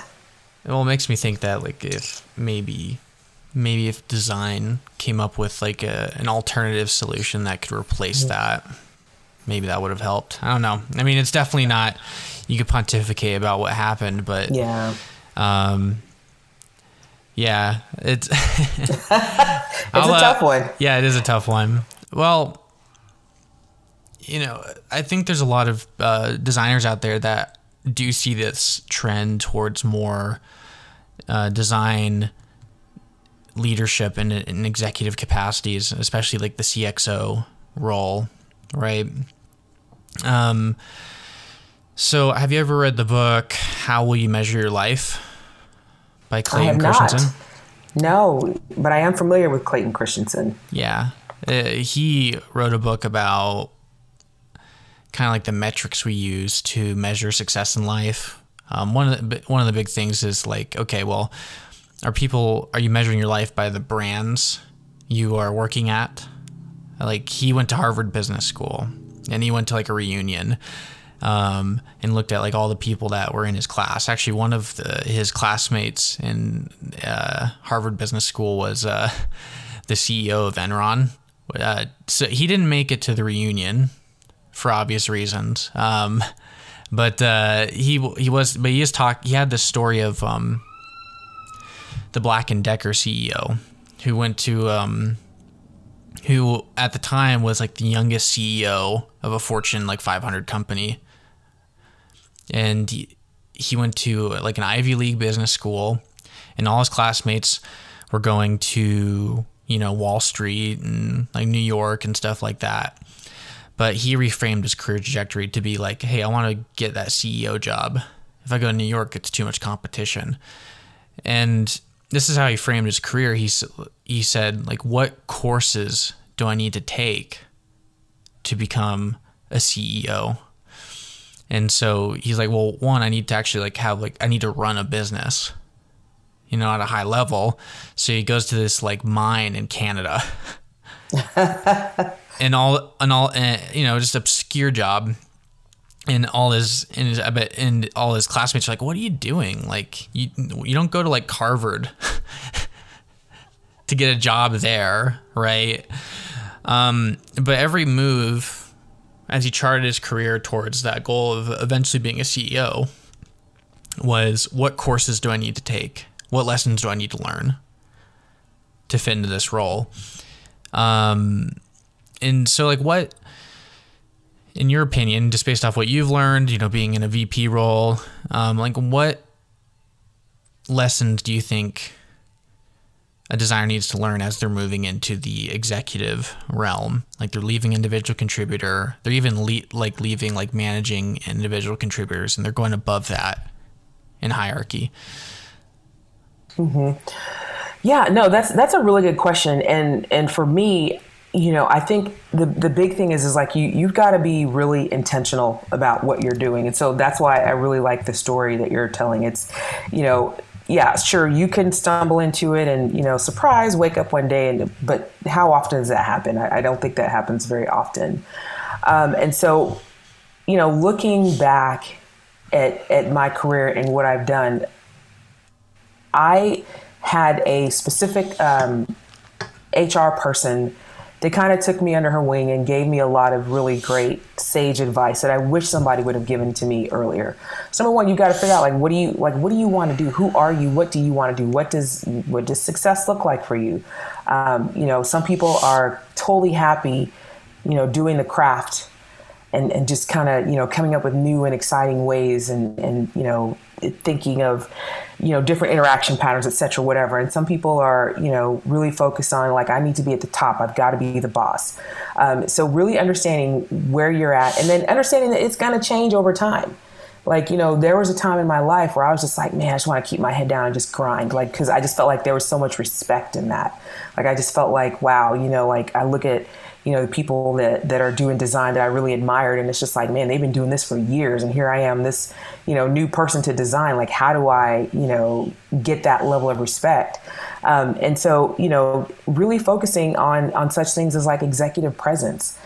Speaker 1: Well, it makes me think that like if maybe maybe if design came up with like a, an alternative solution that could replace mm-hmm. that maybe that would have helped i don't know i mean it's definitely not you could pontificate about what happened but
Speaker 2: yeah
Speaker 1: um yeah it's
Speaker 2: it's a tough one.
Speaker 1: Yeah it is a tough one. Well you know i think there's a lot of uh, designers out there that do see this trend towards more uh, design leadership and in executive capacities, especially like the CXO role, right? Um, so, have you ever read the book "How Will You Measure Your Life" by Clayton Christensen?
Speaker 2: Not. No, but I am familiar with Clayton Christensen.
Speaker 1: Yeah, uh, he wrote a book about kind of like the metrics we use to measure success in life. Um, one of the one of the big things is like, okay, well, are people are you measuring your life by the brands you are working at like he went to harvard business school and he went to like a reunion um, and looked at like all the people that were in his class. Actually one of the, his classmates in uh, harvard business school was uh, the ceo of enron. Uh, so he didn't make it to the reunion for obvious reasons. Um, but uh, he he was but he just talked he had this story of um, the Black and Decker CEO, who went to um, who at the time was like the youngest CEO of a Fortune like 500 company, and he, went to like an Ivy League business school, and all his classmates were going to you know Wall Street and like New York and stuff like that. But he reframed his career trajectory to be like, hey, I want to get that CEO job. If I go to New York, it's too much competition. And this is how he framed his career. He he said like, what courses do I need to take to become a CEO? And so he's like, well, one, I need to actually like have like I need to run a business, you know, at a high level. So he goes to this like mine in Canada. and all and all and, you know just obscure job and all his and his I bet and all his classmates are like, "What are you doing? Like you you don't go to like Harvard to get a job there, right?" Um, but every move as he charted his career towards that goal of eventually being a CEO was what courses do I need to take? What lessons do I need to learn to fit into this role? Um, and so like what in your opinion, just based off what you've learned, you know, being in a VP role, um, like what lessons do you think a designer needs to learn as they're moving into the executive realm? Like they're leaving individual contributor, they're even le- like leaving like managing individual contributors, and they're going above that in hierarchy.
Speaker 2: Mm-hmm. Yeah, no, that's that's a really good question, and and for me, you know, I think the the big thing is is like you you've got to be really intentional about what you're doing, and so that's why I really like the story that you're telling. It's, you know, yeah, sure, you can stumble into it and you know, surprise, wake up one day, and but how often does that happen? I, I don't think that happens very often, um, and so, you know, looking back at at my career and what I've done, I had a specific um, HR person that kind of took me under her wing and gave me a lot of really great sage advice that I wish somebody would have given to me earlier. So number one, you got to figure out like what do you like what do you want to do? Who are you? What do you want to do? What does what does success look like for you? Um, you know, some people are totally happy, you know, doing the craft and, and just kind of you know coming up with new and exciting ways and and you know thinking of you know different interaction patterns etc whatever. And some people are you know really focused on like i need to be at the top. I've got to be the boss. Um, so really understanding where you're at and then understanding that it's going to change over time. Like you know there was a time in my life where i was just like man i just want to keep my head down and just grind like because i just felt like there was so much respect in that. Like i just felt like wow you know like i look at you know, the people that, that are doing design that I really admired. And it's just like, man, they've been doing this for years. And here I am, this, you know, new person to design. Like, how do I, you know, get that level of respect? Um, and so, you know, really focusing on, on such things as like executive presence.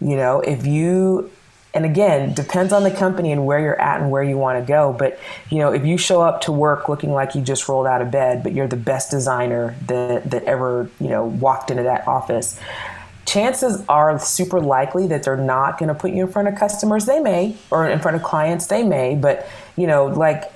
Speaker 2: You know, if you, and again, depends on the company and where you're at and where you want to go. But, you know, if you show up to work looking like you just rolled out of bed, but you're the best designer that, that ever, you know, walked into that office, chances are super likely that they're not going to put you in front of customers. They may, or in front of clients, they may, but you know, like,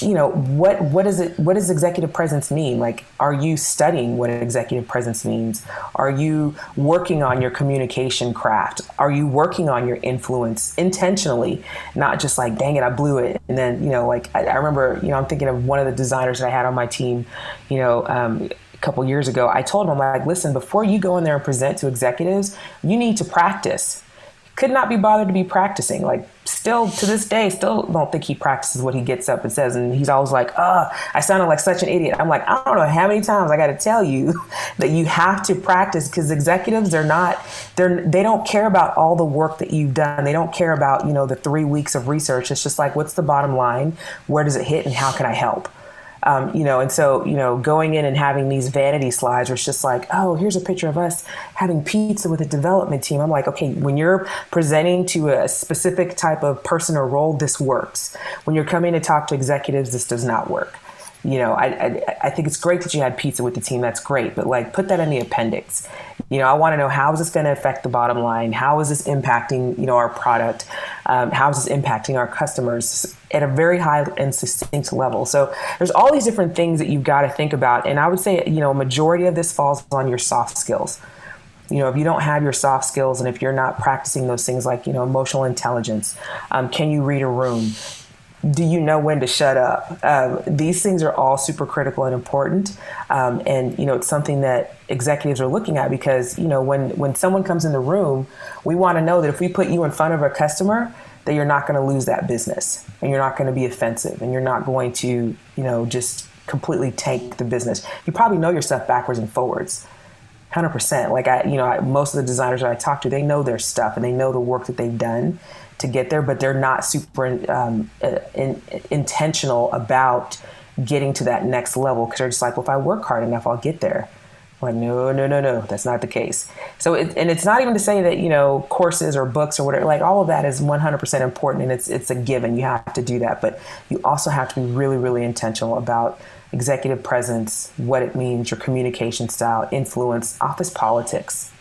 Speaker 2: you know, what what is it? What does executive presence mean? Like, are you studying what executive presence means? Are you working on your communication craft? Are you working on your influence intentionally, not just like, dang it, I blew it, and then you know, like I, I remember, you know, I'm thinking of one of the designers that I had on my team, you know. Um, a couple years ago, I told him, I'm like, listen, before you go in there and present to executives, you need to practice. Could not be bothered to be practicing. Like, still to this day, still don't think he practices what he gets up and says. And he's always like, oh, I sounded like such an idiot. I'm like, I don't know how many times I got to tell you that you have to practice because executives, they're not, they're, they don't care about all the work that you've done. They don't care about, you know, the three weeks of research. It's just like, what's the bottom line? Where does it hit? And how can I help? Um, you know, and so, you know, going in and having these vanity slides it's just like, oh, here's a picture of us having pizza with a development team. I'm like, okay, when you're presenting to a specific type of person or role, this works. When you're coming to talk to executives, this does not work you know, I, I, I think it's great that you had pizza with the team. That's great, but like put that in the appendix. You know, I want to know how is this going to affect the bottom line? How is this impacting you know our product? Um, how is this impacting our customers at a very high and succinct level? So there's all these different things that you've got to think about, and I would say you know a majority of this falls on your soft skills you know, if you don't have your soft skills and if you're not practicing those things like, you know, emotional intelligence, um, can you read a room? Do you know when to shut up? Um, these things are all super critical and important, um, and you know it's something that executives are looking at because you know when when someone comes in the room, we want to know that if we put you in front of a customer, that you're not going to lose that business, and you're not going to be offensive, and you're not going to you know just completely tank the business. You probably know your stuff backwards and forwards. 100% like i you know I, most of the designers that i talk to they know their stuff and they know the work that they've done to get there, but they're not super um, in, intentional about getting to that next level because they're just like, well, if I work hard enough, I'll get there. Like, no, no, no, no, that's not the case. So, it, and it's not even to say that you know courses or books or whatever. Like all of that is 100% important, and it's it's a given. You have to do that, but you also have to be really, really intentional about executive presence, what it means, your communication style, influence, office politics.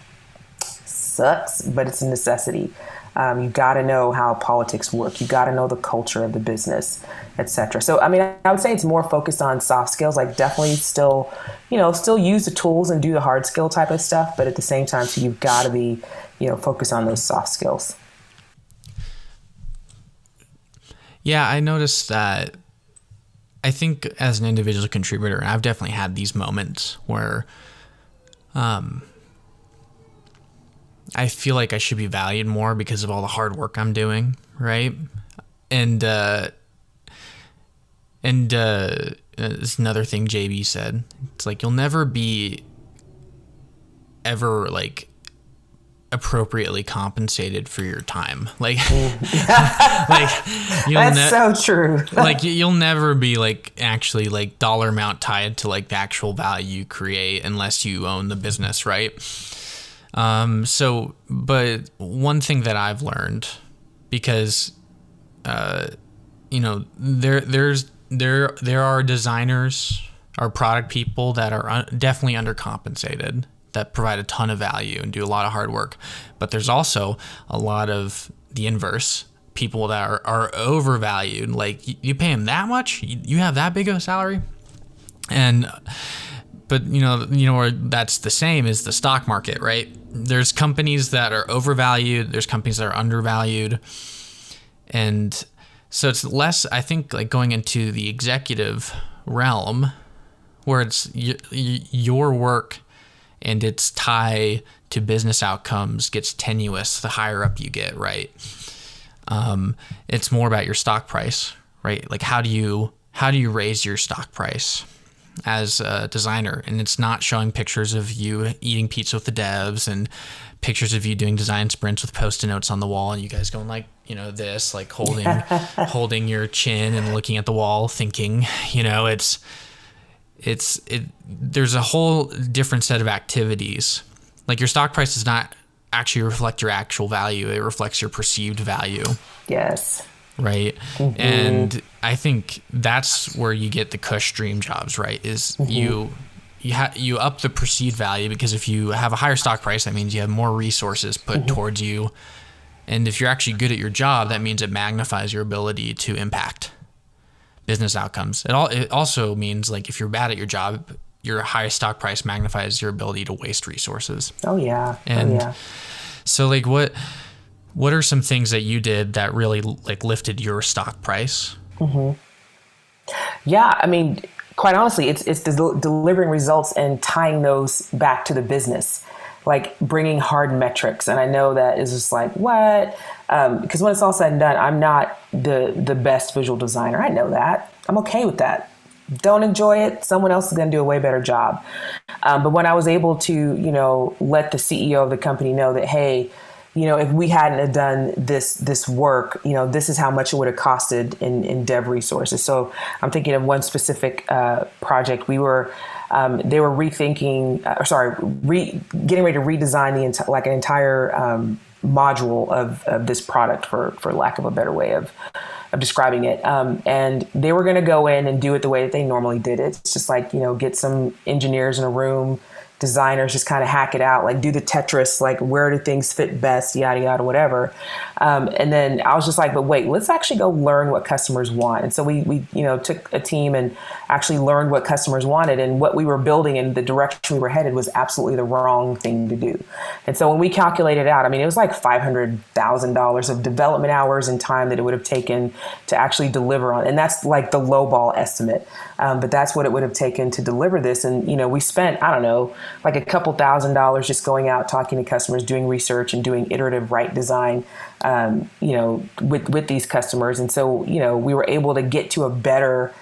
Speaker 2: Sucks, but it's a necessity. Um, you got to know how politics work. You got to know the culture of the business, etc. So, I mean, I would say it's more focused on soft skills. Like, definitely still, you know, still use the tools and do the hard skill type of stuff, but at the same time, so you've got to be, you know, focused on those soft skills.
Speaker 1: Yeah, I noticed that. I think as an individual contributor, I've definitely had these moments where um, I feel like I should be valued more because of all the hard work I'm doing, right? And uh, and uh, it's another thing JB said. It's like you'll never be ever like appropriately compensated for your time. Like,
Speaker 2: like you'll that's ne- so true.
Speaker 1: like you'll never be like actually like dollar amount tied to like the actual value you create unless you own the business, right? Um, so, but one thing that I've learned because, uh, you know, there there's there there are designers or product people that are un- definitely undercompensated that provide a ton of value and do a lot of hard work. But there's also a lot of the inverse people that are, are overvalued. Like you, you pay them that much, you, you have that big of a salary, and but you know you know where that's the same is the stock market, right? There's companies that are overvalued. There's companies that are undervalued, and so it's less. I think like going into the executive realm, where it's y- y- your work and its tie to business outcomes gets tenuous the higher up you get, right? Um, it's more about your stock price, right? Like how do you how do you raise your stock price as a designer? And it's not showing pictures of you eating pizza with the devs and pictures of you doing design sprints with post-it notes on the wall and you guys going like you know this like holding holding your chin and looking at the wall thinking you know it's it's it there's a whole different set of activities. Like your stock price does not actually reflect your actual value. It reflects your perceived value.
Speaker 2: Yes
Speaker 1: right mm-hmm. and i think that's where you get the cush dream jobs right is mm-hmm. you you ha- you up the perceived value because if you have a higher stock price that means you have more resources put mm-hmm. towards you and if you're actually good at your job that means it magnifies your ability to impact business outcomes. It all it also means like if you're bad at your job, your high stock price magnifies your ability to waste resources.
Speaker 2: Oh yeah. Oh,
Speaker 1: and
Speaker 2: oh, yeah.
Speaker 1: so like what what are some things that you did that really like lifted your stock price?
Speaker 2: Mm-hmm. Yeah, I mean, quite honestly, it's it's del- delivering results and tying those back to the business like bringing hard metrics. And I know that is just like, what? Because um, when it's all said and done, I'm not the, the best visual designer. I know that. I'm okay with that. Don't enjoy it. Someone else is going to do a way better job. Um, but when I was able to, you know, let the CEO of the company know that, hey, you know, if we hadn't done this this work, you know, this is how much it would have costed in, in dev resources. So I'm thinking of one specific uh, project. We were um, they were rethinking, uh, sorry, re, getting ready to redesign the enti- like an entire um, module of, of this product, for for lack of a better way of of describing it. Um, and they were going to go in and do it the way that they normally did it. It's just like you know, get some engineers in a room designers just kind of hack it out, like do the Tetris, like where do things fit best, yada yada, whatever. Um, and then I was just like, but wait, let's actually go learn what customers want. And so we we you know took a team and actually learned what customers wanted, and what we were building and the direction we were headed was absolutely the wrong thing to do. And so when we calculated out, I mean, it was like five hundred thousand dollars of development hours and time that it would have taken to actually deliver on, and that's like the low ball estimate. Um, but that's what it would have taken to deliver this. And, you know, we spent, I don't know, like a couple thousand dollars just going out, talking to customers, doing research and doing iterative right design, um, you know, with, with these customers. And so, you know, we were able to get to a better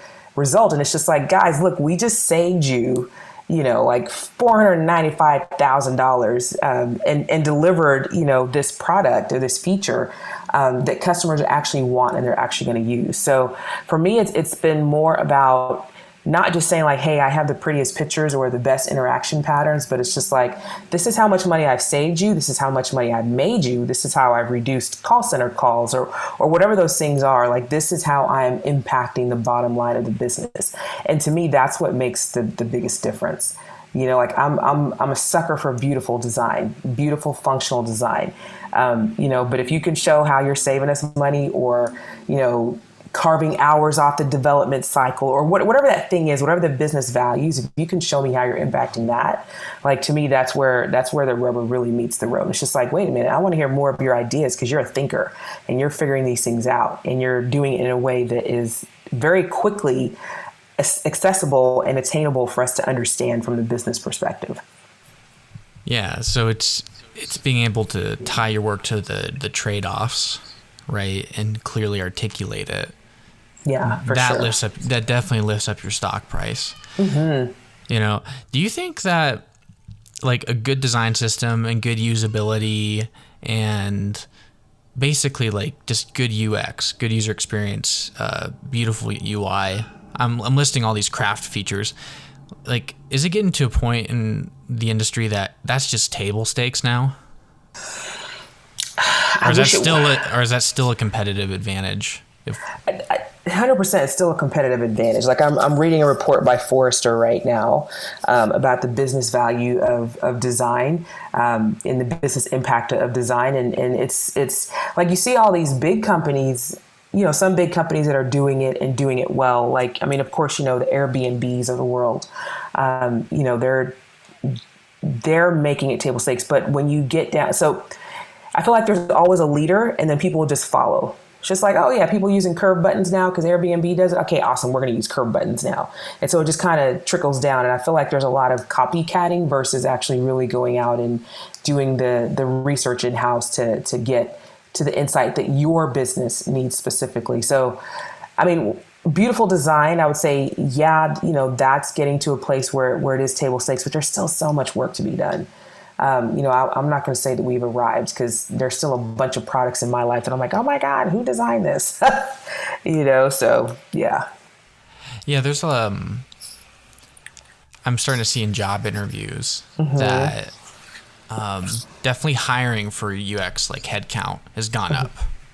Speaker 2: result. And it's just like, guys, look, we just saved you you know, like four hundred ninety-five thousand um, dollars, and and delivered, you know, this product or this feature um, that customers actually want and they're actually going to use. So for me, it's it's been more about not just saying like, hey, I have the prettiest pictures or the best interaction patterns, but it's just like, this is how much money I've saved you. This is how much money I've made you. This is how I've reduced call center calls or, or whatever those things are. Like, this is how I'm impacting the bottom line of the business. And to me, that's what makes the, the biggest difference. You know, like I'm, I'm, I'm a sucker for beautiful design, beautiful functional design. Um, you know, but if you can show how you're saving us money or, you know, carving hours off the development cycle or what, whatever that thing is, whatever the business values, if you can show me how you're impacting that, like to me, that's where that's where the rubber really meets the road. It's just like, wait a minute, I want to hear more of your ideas because you're a thinker and you're figuring these things out and you're doing it in a way that is very quickly accessible and attainable for us to understand from the business perspective.
Speaker 1: Yeah, so it's it's being able to tie your work to the the trade offs, right, and clearly articulate it.
Speaker 2: Yeah,
Speaker 1: that
Speaker 2: sure.
Speaker 1: lifts up. That definitely lifts up your stock price. Mm-hmm. You know, do you think that like a good design system and good usability and basically like just good UX, good user experience, uh, beautiful UI. I'm, I'm listing all these craft features. Like, is it getting to a point in the industry that that's just table stakes now? Or is that still a, or is that still a competitive advantage?
Speaker 2: If, I, I, 100% it's still a competitive advantage. Like I'm, I'm reading a report by Forrester right now um, about the business value of, of design um, and the business impact of design. And, and it's, it's like you see all these big companies, you know, some big companies that are doing it and doing it well. Like, I mean, of course, you know, the Airbnbs of the world, um, you know, they're, they're making it table stakes. But when you get down, so I feel like there's always a leader and then people will just follow it's just like, oh yeah, people using curve buttons now because Airbnb does it. Okay, awesome. We're going to use curve buttons now. And so it just kind of trickles down. And I feel like there's a lot of copycatting versus actually really going out and doing the the research in house to to get to the insight that your business needs specifically. So, I mean, beautiful design. I would say, yeah, you know, that's getting to a place where where it is table stakes, but there's still so much work to be done um, you know, I, am not going to say that we've arrived because there's still a bunch of products in my life that I'm like, oh my God, who designed this? you know, so yeah.
Speaker 1: Yeah, there's um, I'm starting to see in job interviews mm-hmm. that um, definitely hiring for UX like headcount has gone up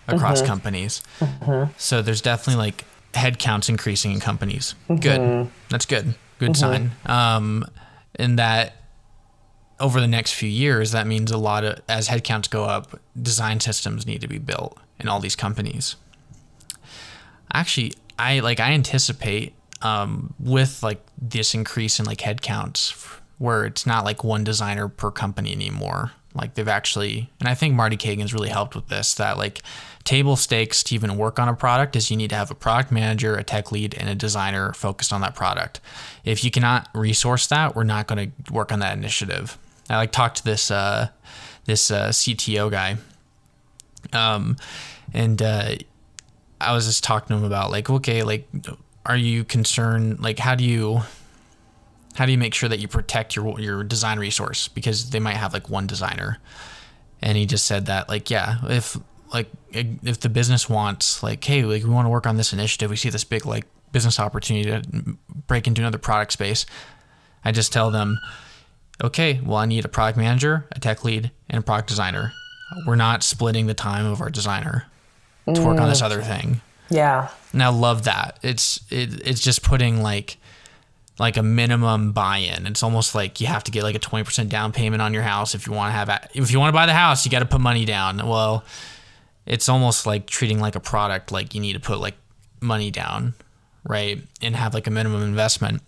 Speaker 1: across mm-hmm. companies. Mm-hmm. So there's definitely like headcounts increasing in companies. Good, mm-hmm. that's good. Good mm-hmm. sign. Um, and that over the next few years, that means a lot of, as headcounts go up, design systems need to be built in all these companies. Actually, I like, I anticipate um, with like this increase in like headcounts where it's not like one designer per company anymore. Like they've actually, and I think Marty Cagan's really helped with this that like table stakes to even work on a product is you need to have a product manager, a tech lead, and a designer focused on that product. If you cannot resource that, we're not going to work on that initiative. I like talked to this uh, this uh, CTO guy, um, and uh, I was just talking to him about like, okay, like, are you concerned? Like, how do you how do you make sure that you protect your your design resource because they might have like one designer, and he just said that like, yeah, if like if the business wants like, hey, like we want to work on this initiative, we see this big like business opportunity to break into another product space. I just tell them, okay, well, I need a product manager, a tech lead, and a product designer. We're not splitting the time of our designer to work on this mm. other thing.
Speaker 2: Yeah.
Speaker 1: And I love that. It's it, it's just putting like like a minimum buy-in. It's almost like you have to get like a 20% down payment on your house if you want to have if you want to buy the house, you got to put money down. Well, it's almost like treating like a product like you need to put like money down right and have like a minimum investment.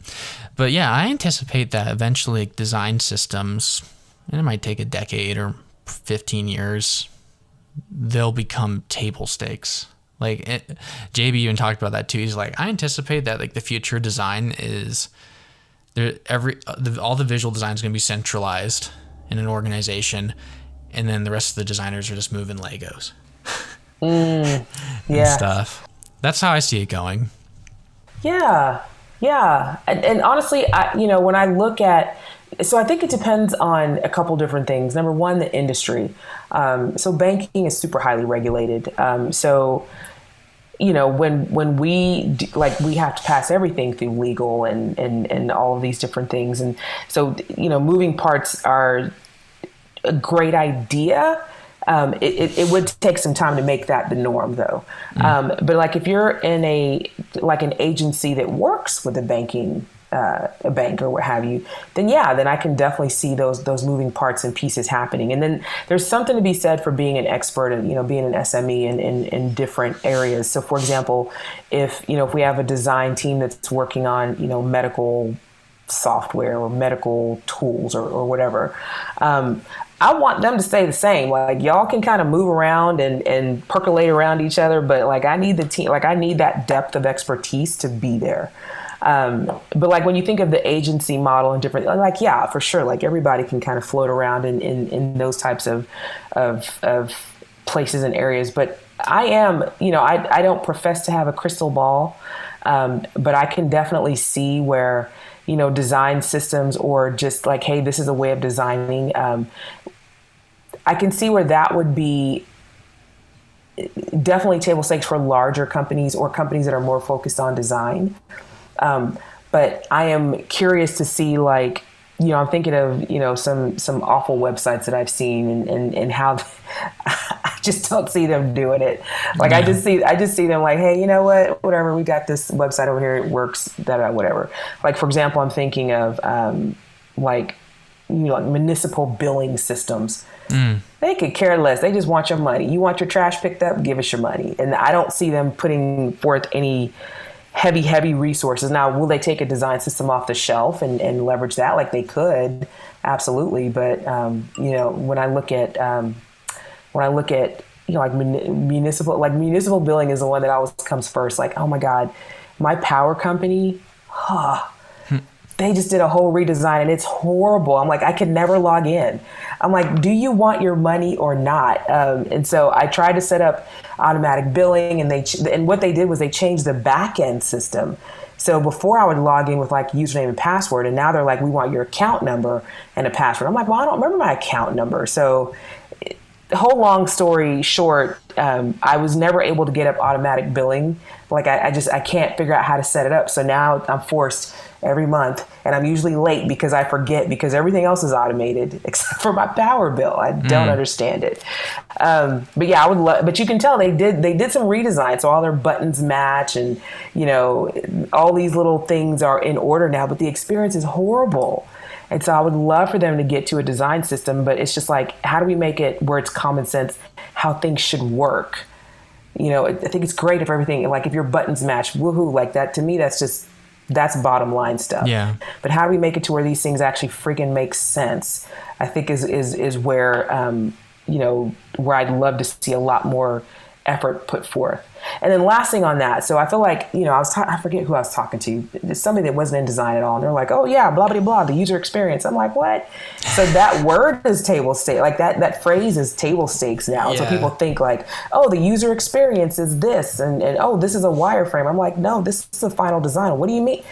Speaker 1: But yeah i anticipate that eventually design systems and it might take a decade or 15 years they'll become table stakes. Like it, jb even talked about that too. He's like i anticipate that like the future design is there every the, all the visual design is going to be centralized in an organization and then the rest of the designers are just moving legos.
Speaker 2: Mm, yeah.
Speaker 1: stuff. That's how i see it going
Speaker 2: yeah, yeah, and, and honestly, I, you know, when I look at so I think it depends on a couple different things. Number one, the industry. Um, so banking is super highly regulated. Um, so you know when when we do, like we have to pass everything through legal and and and all of these different things. And so you know moving parts are a great idea um, it, it, it, would take some time to make that the norm, though. Mm. Um, but like if you're in a like an agency that works with a banking uh, a bank or what have you, then yeah, then I can definitely see those those moving parts and pieces happening. And then there's something to be said for being an expert and you know being an SME in, in, in different areas. So for example, if you know if we have a design team that's working on you know medical software or medical tools or, or whatever. Um, I want them to stay the same. Like y'all can kind of move around and, and percolate around each other, but like I need the team, like I need that depth of expertise to be there. Um, but like when you think of the agency model and different, like yeah, for sure, like everybody can kind of float around in, in, in those types of, of of places and areas. But I am, you know, I I don't profess to have a crystal ball, um, but I can definitely see where you know design systems or just like hey this is a way of designing um, i can see where that would be definitely table stakes for larger companies or companies that are more focused on design um, but i am curious to see like you know i'm thinking of you know some some awful websites that i've seen and and, and how I just don't see them doing it. Like yeah. I just see, I just see them like, hey, you know what? Whatever, we got this website over here. It works. That whatever. Like for example, I'm thinking of um, like you know like municipal billing systems. Mm. They could care less. They just want your money. You want your trash picked up? Give us your money. And I don't see them putting forth any heavy, heavy resources. Now, will they take a design system off the shelf and, and leverage that? Like they could, absolutely. But um, you know, when I look at um, when I look at you know like municipal like municipal billing is the one that always comes first. Like oh my god, my power company, huh, they just did a whole redesign and it's horrible. I'm like I could never log in. I'm like, do you want your money or not? Um, and so I tried to set up automatic billing, and they and what they did was they changed the back end system. So before I would log in with like username and password, and now they're like, we want your account number and a password. I'm like, well, I don't remember my account number. So whole long story short, um, I was never able to get up automatic billing. Like I, I, just I can't figure out how to set it up. So now I'm forced every month, and I'm usually late because I forget because everything else is automated except for my power bill. I don't mm. understand it. Um, but yeah, I would love. But you can tell they did they did some redesign, so all their buttons match, and you know all these little things are in order now. But the experience is horrible. And so I would love for them to get to a design system, but it's just like, how do we make it where it's common sense how things should work? You know, I think it's great if everything, like if your buttons match, woohoo, like that. To me, that's just, that's bottom line stuff.
Speaker 1: Yeah.
Speaker 2: But how do we make it to where these things actually freaking make sense? I think is, is, is where, um, you know, where I'd love to see a lot more effort put forth. And then last thing on that, so I feel like, you know, I was, ta- I forget who I was talking to, it's somebody that wasn't in design at all. And they're like, oh yeah, blah, blah, blah, the user experience. I'm like, what? So that word is table stake. Like that, that phrase is table stakes now. Yeah. So people think like, oh, the user experience is this. And, and oh, this is a wireframe. I'm like, no, this is the final design. What do you mean?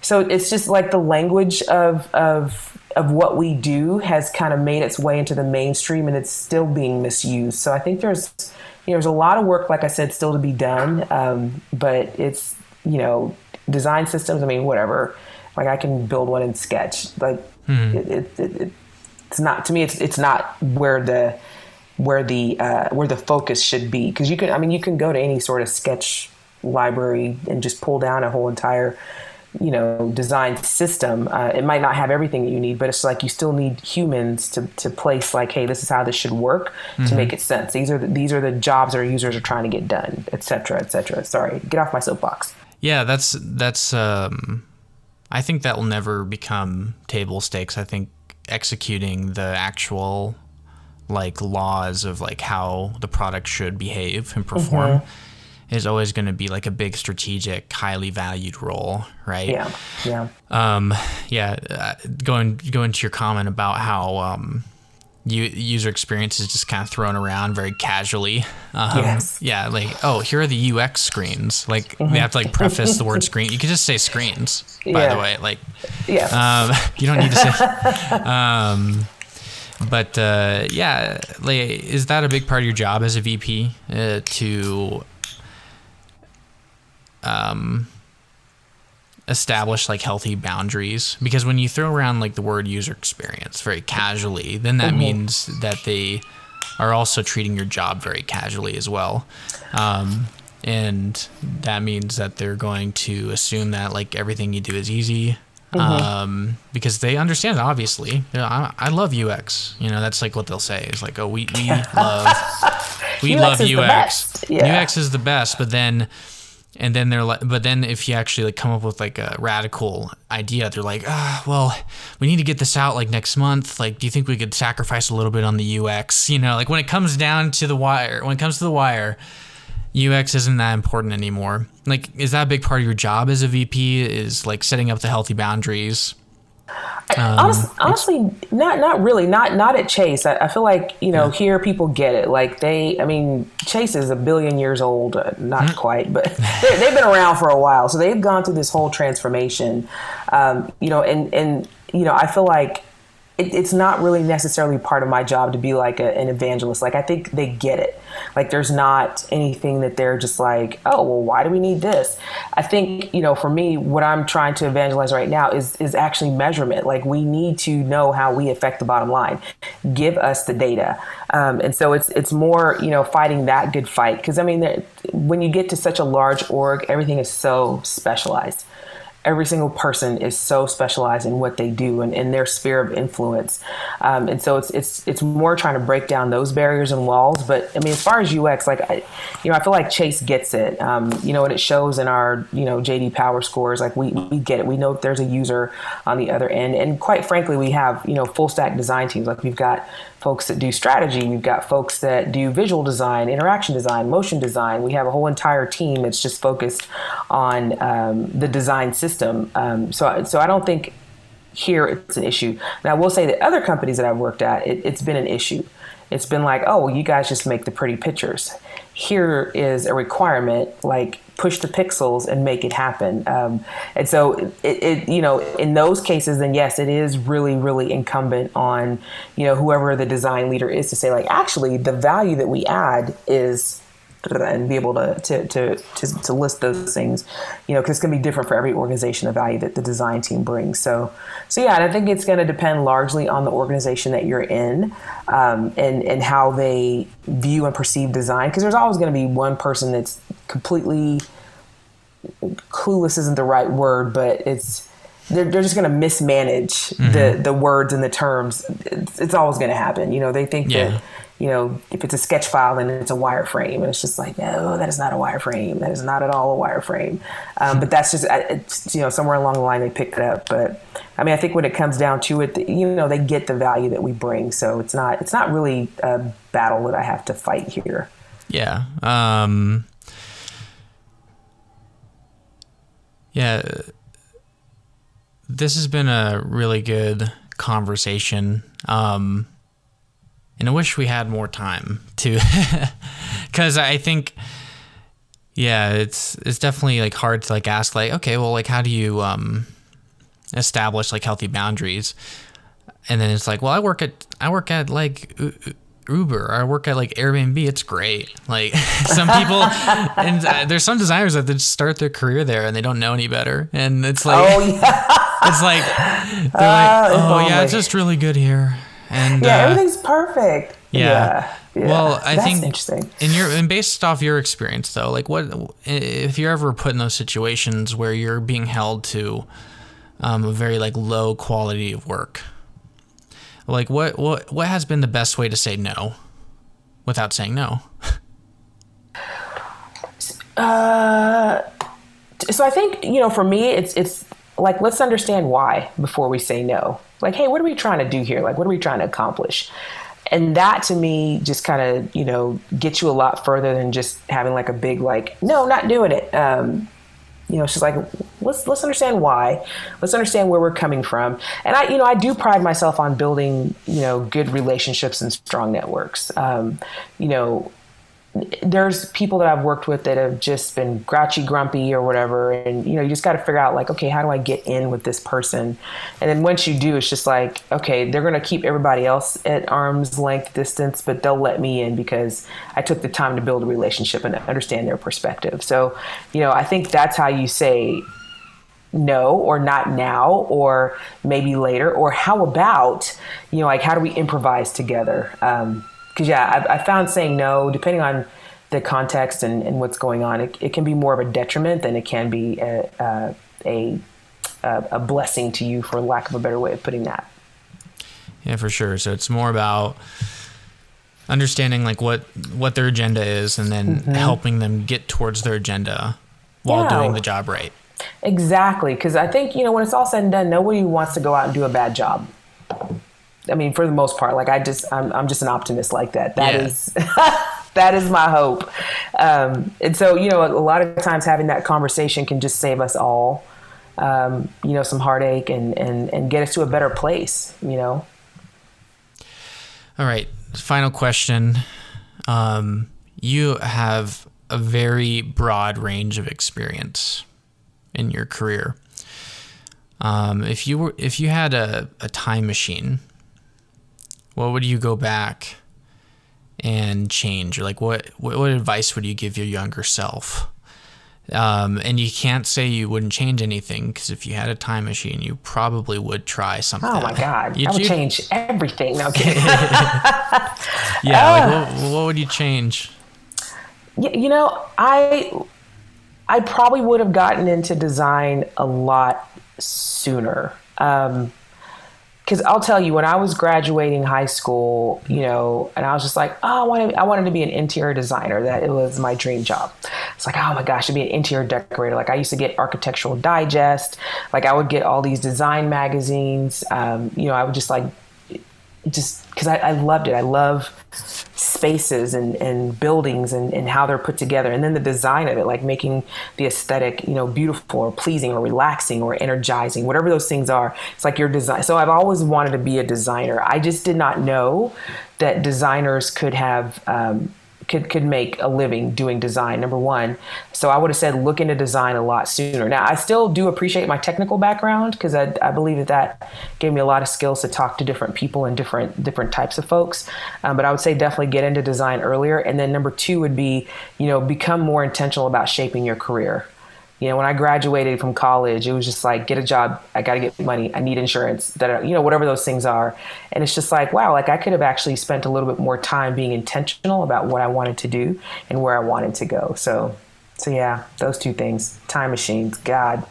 Speaker 2: So it's just like the language of, of, of what we do has kind of made its way into the mainstream and it's still being misused. So I think there's, you know, there's a lot of work, like I said, still to be done. Um, but it's, you know, design systems. I mean, whatever. Like I can build one in Sketch. Like hmm. it, it, it, it's not to me. It's it's not where the where the uh, where the focus should be because you can. I mean, you can go to any sort of Sketch library and just pull down a whole entire you know design system uh, it might not have everything that you need but it's like you still need humans to, to place like hey this is how this should work mm-hmm. to make it sense. These are the, these are the jobs our users are trying to get done etc etc sorry get off my soapbox.
Speaker 1: Yeah that's that's um i think that will never become table stakes. I think executing the actual like laws of like how the product should behave and perform mm-hmm is always going to be like a big strategic, highly valued role, right?
Speaker 2: Yeah, yeah,
Speaker 1: um, yeah. Uh, going going to your comment about how um, you, user experience is just kind of thrown around very casually.
Speaker 2: Um, yes.
Speaker 1: Yeah, like oh, here are the UX screens. Like mm-hmm. they have to like preface the word screen. You could just say screens. By yeah. the way, like
Speaker 2: yeah,
Speaker 1: um, you don't need to say. um, but uh, yeah, like, is that a big part of your job as a VP uh, to um, establish like healthy boundaries because when you throw around like the word user experience very casually then that mm-hmm. means that they are also treating your job very casually as well um, and that means that they're going to assume that like everything you do is easy Mm-hmm. Um, because they understand obviously. You know, I, I, love UX. You know, that's like what they'll say is like, oh, we, we love we UX love UX. Yeah. UX is the best, but then and then they're like but then if you actually like come up with like a radical idea they're like ah well we need to get this out like next month. Like do you think we could sacrifice a little bit on the ux you know like when it comes down to the wire when it comes to the wire ux isn't that important anymore. Like is that a big part of your job as a vp is like setting up the healthy boundaries
Speaker 2: um, honestly, honestly, not not really, not not at Chase. I, I feel like you know yeah. here people get it. Like they, I mean, Chase is a billion years old, uh, not mm-hmm. quite, but they've been around for a while, so they've gone through this whole transformation. Um, you know, and and you know, I feel like it, it's not really necessarily part of my job to be like a, an evangelist. Like I think they get it. Like there's not anything that they're just like, oh well, why do we need this? I think you know, for me, what I'm trying to evangelize right now is is actually measurement. Like we need to know how we affect the bottom line. Give us the data, um, and so it's it's more you know fighting that good fight because I mean, when you get to such a large org, everything is so specialized every single person is so specialized in what they do and in their sphere of influence. Um, and so it's it's it's more trying to break down those barriers and walls. But I mean, as far as UX, like I, you know, I feel like Chase gets it. Um, you know, and it shows in our you know JD Power scores. Like we we get it. We know there's a user on the other end, and quite frankly, we have you know full stack design teams. Like we've got folks that do strategy. We've got folks that do visual design, interaction design, motion design. We have a whole entire team that's just focused on um, the design system. Um, so, so I don't think here it's an issue. Now, I will say that other companies that I've worked at, it, it's been an issue. It's been like, oh, well, you guys just make the pretty pictures. Here is a requirement, like push the pixels and make it happen. Um, and so, it, it, you know, in those cases, then yes, it is really, really incumbent on, you know, whoever the design leader is to say, like, actually, the value that we add is and be able to to to to, to list those things, you know, because it's going to be different for every organization. The value that the design team brings. So, so yeah, and I think it's going to depend largely on the organization that you're in, um, and and how they view and perceive design. Because there's always going to be one person that's completely clueless isn't the right word, but it's they're, they're just going to mismanage mm-hmm. the the words and the terms. It's, it's always going to happen. You know, they think yeah. that you know, if it's a sketch file and it's a wireframe, and it's just like, no, that is not a wireframe. That is not at all a wireframe. Um, but that's just, it's, you know, somewhere along the line they picked it up. But I mean, I think when it comes down to it, you know, they get the value that we bring. So it's not, it's not really a battle that I have to fight here.
Speaker 1: Yeah. Um, yeah. This has been a really good conversation. Um, and I wish we had more time to, because I think, yeah, it's it's definitely like hard to like ask like, okay, well, like how do you um, establish like healthy boundaries? And then it's like, well, I work at I work at like Uber. I work at like Airbnb. It's great. Like some people, and uh, there's some designers that just start their career there and they don't know any better. And it's like, oh, yeah. it's like they're like, uh, oh yeah, it's just really good here. And
Speaker 2: yeah, uh, everything's perfect.
Speaker 1: Yeah. yeah. Well, I That's think interesting. In your and based off your experience though, like what if you're ever put in those situations where you're being held to um, a very like low quality of work? Like what what what has been the best way to say no without saying no?
Speaker 2: uh, so I think you know, for me, it's it's like let's understand why before we say no like hey what are we trying to do here? Like what are we trying to accomplish? And that to me just kind of you know gets you a lot further than just having like a big like no not doing it. Um, you know she's like let's let's understand why. Let's understand where we're coming from. And i you know i do pride myself on building you know good relationships and strong networks. Um, you know there's people that I've worked with that have just been grouchy, grumpy, or whatever, and you know, you just got to figure out like, okay, how do I get in with this person? And then once you do, it's just like, okay, they're gonna keep everybody else at arm's length distance, but they'll let me in because I took the time to build a relationship and understand their perspective. So, you know, I think that's how you say no or not now or maybe later or how about you know like how do we improvise together um, because yeah, I, I, found saying no, depending on the context and, and what's going on, it, it, can be more of a detriment than it can be a, a, a a, blessing to you, for lack of a better way of putting that.
Speaker 1: Yeah, for sure. So it's more about understanding like what what their agenda is and then mm-hmm. helping them get towards their agenda while yeah. doing the job right.
Speaker 2: Exactly, because I think you know when it's all said and done, nobody wants to go out and do a bad job. I mean, for the most part, like I just, I'm, I'm just an optimist like that. That yeah. is, that is my hope. Um, and so, you know, a, a, lot of times having that conversation can just save us all, um, you know, some heartache and, and, and get us to a better place, you know?
Speaker 1: All right. Final question. Um, you have a very broad range of experience in your career. Um, if you were, if you had a, a time machine, what would you go back and change? Or like, what, what, what advice would you give your younger self? Um, and you can't say you wouldn't change anything because if you had a time machine, you probably would try something.
Speaker 2: Oh my god, You'd, I would change everything. No kidding.
Speaker 1: yeah, uh, like what, what, would you change?
Speaker 2: You know, I I probably would have gotten into design a lot sooner. Um, because I'll tell you, when I was graduating high school, you know, and I was just like, oh, I wanted, I wanted to be an interior designer. That it was my dream job. It's like, oh my gosh, to be an interior decorator. Like I used to get Architectural Digest. Like I would get all these design magazines. Um, you know, I would just like, just because I, I loved it. I love spaces and, and buildings and, and how they're put together and then the design of it like making the aesthetic you know beautiful or pleasing or relaxing or energizing whatever those things are it's like your design so i've always wanted to be a designer i just did not know that designers could have um, could could make a living doing design. Number one, so I would have said look into design a lot sooner. Now I still do appreciate my technical background because I, I believe that that gave me a lot of skills to talk to different people and different different types of folks. Um, but I would say definitely get into design earlier. And then number two would be you know become more intentional about shaping your career you know, when I graduated from college, it was just like, get a job. I got to get money. I need insurance. That you know, whatever those things are. And it's just like, wow, like I could have actually spent a little bit more time being intentional about what I wanted to do and where I wanted to go. So, so yeah, those two things. Time machines. God,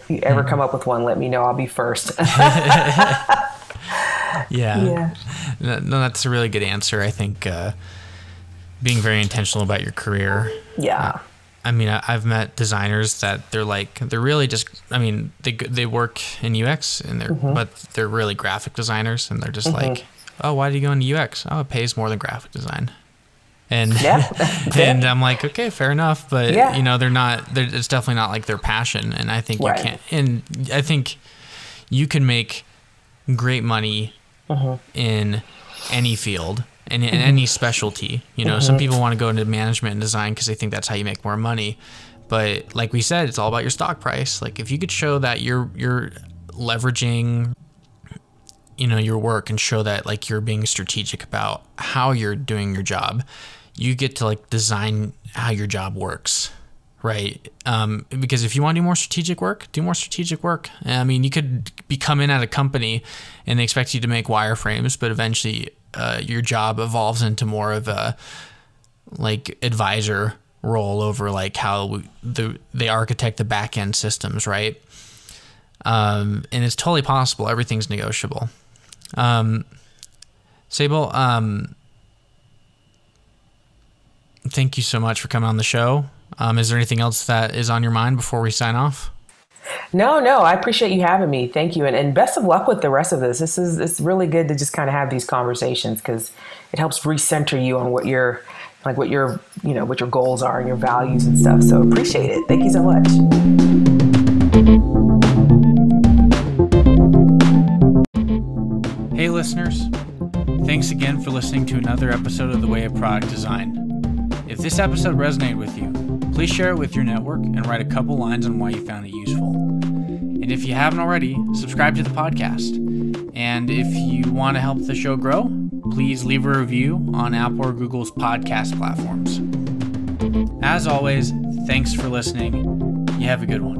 Speaker 2: if you ever mm-hmm. come up with one, let me know. I'll be first.
Speaker 1: yeah. Yeah. No, that's a really good answer. I think uh, being very intentional about your career.
Speaker 2: Yeah. Uh,
Speaker 1: I mean, I, have met designers that they're like they're really just. I mean, they they work in UX and they're mm-hmm. but they're really graphic designers and they're just mm-hmm. like, oh, why do you go into UX? Oh, it pays more than graphic design. And yeah. and I'm like, okay, fair enough, but yeah. you know, they're not. They're, it's definitely not like their passion, and I think right. you can't. And I think you can make great money mm-hmm. in any field in, in mm-hmm. any specialty. You know, mm-hmm. some people want to go into management and design because they think that's how you make more money. But like we said, it's all about your stock price. Like if you could show that you're you're leveraging you know your work and show that like you're being strategic about how you're doing your job you get to like design how your job works right um, because if you want to do more strategic work do more strategic work i mean you could be coming at a company and they expect you to make wireframes but eventually uh, your job evolves into more of a like advisor role over like how the they architect the back end systems, right? Um, and it's totally possible. Everything's negotiable. Um, Sybil, um, thank you so much for coming on the show. Um, is there anything else that is on your mind before we sign off?
Speaker 2: No, no, I appreciate you having me. Thank you. And, and best of luck with the rest of this. This is, it's really good to just kind of have these conversations because it helps recenter you on what your, like what your, you know, what your goals are and your values and stuff. So appreciate it. Thank you so much.
Speaker 1: Hey, listeners. Thanks again for listening to another episode of The Way of Product Design. If this episode resonated with you, please share it with your network and write a couple lines on why you found it useful. And if you haven't already, subscribe to the podcast. And if you want to help the show grow, please leave a review on Apple or Google's podcast platforms. As always, thanks for listening. You have a good one.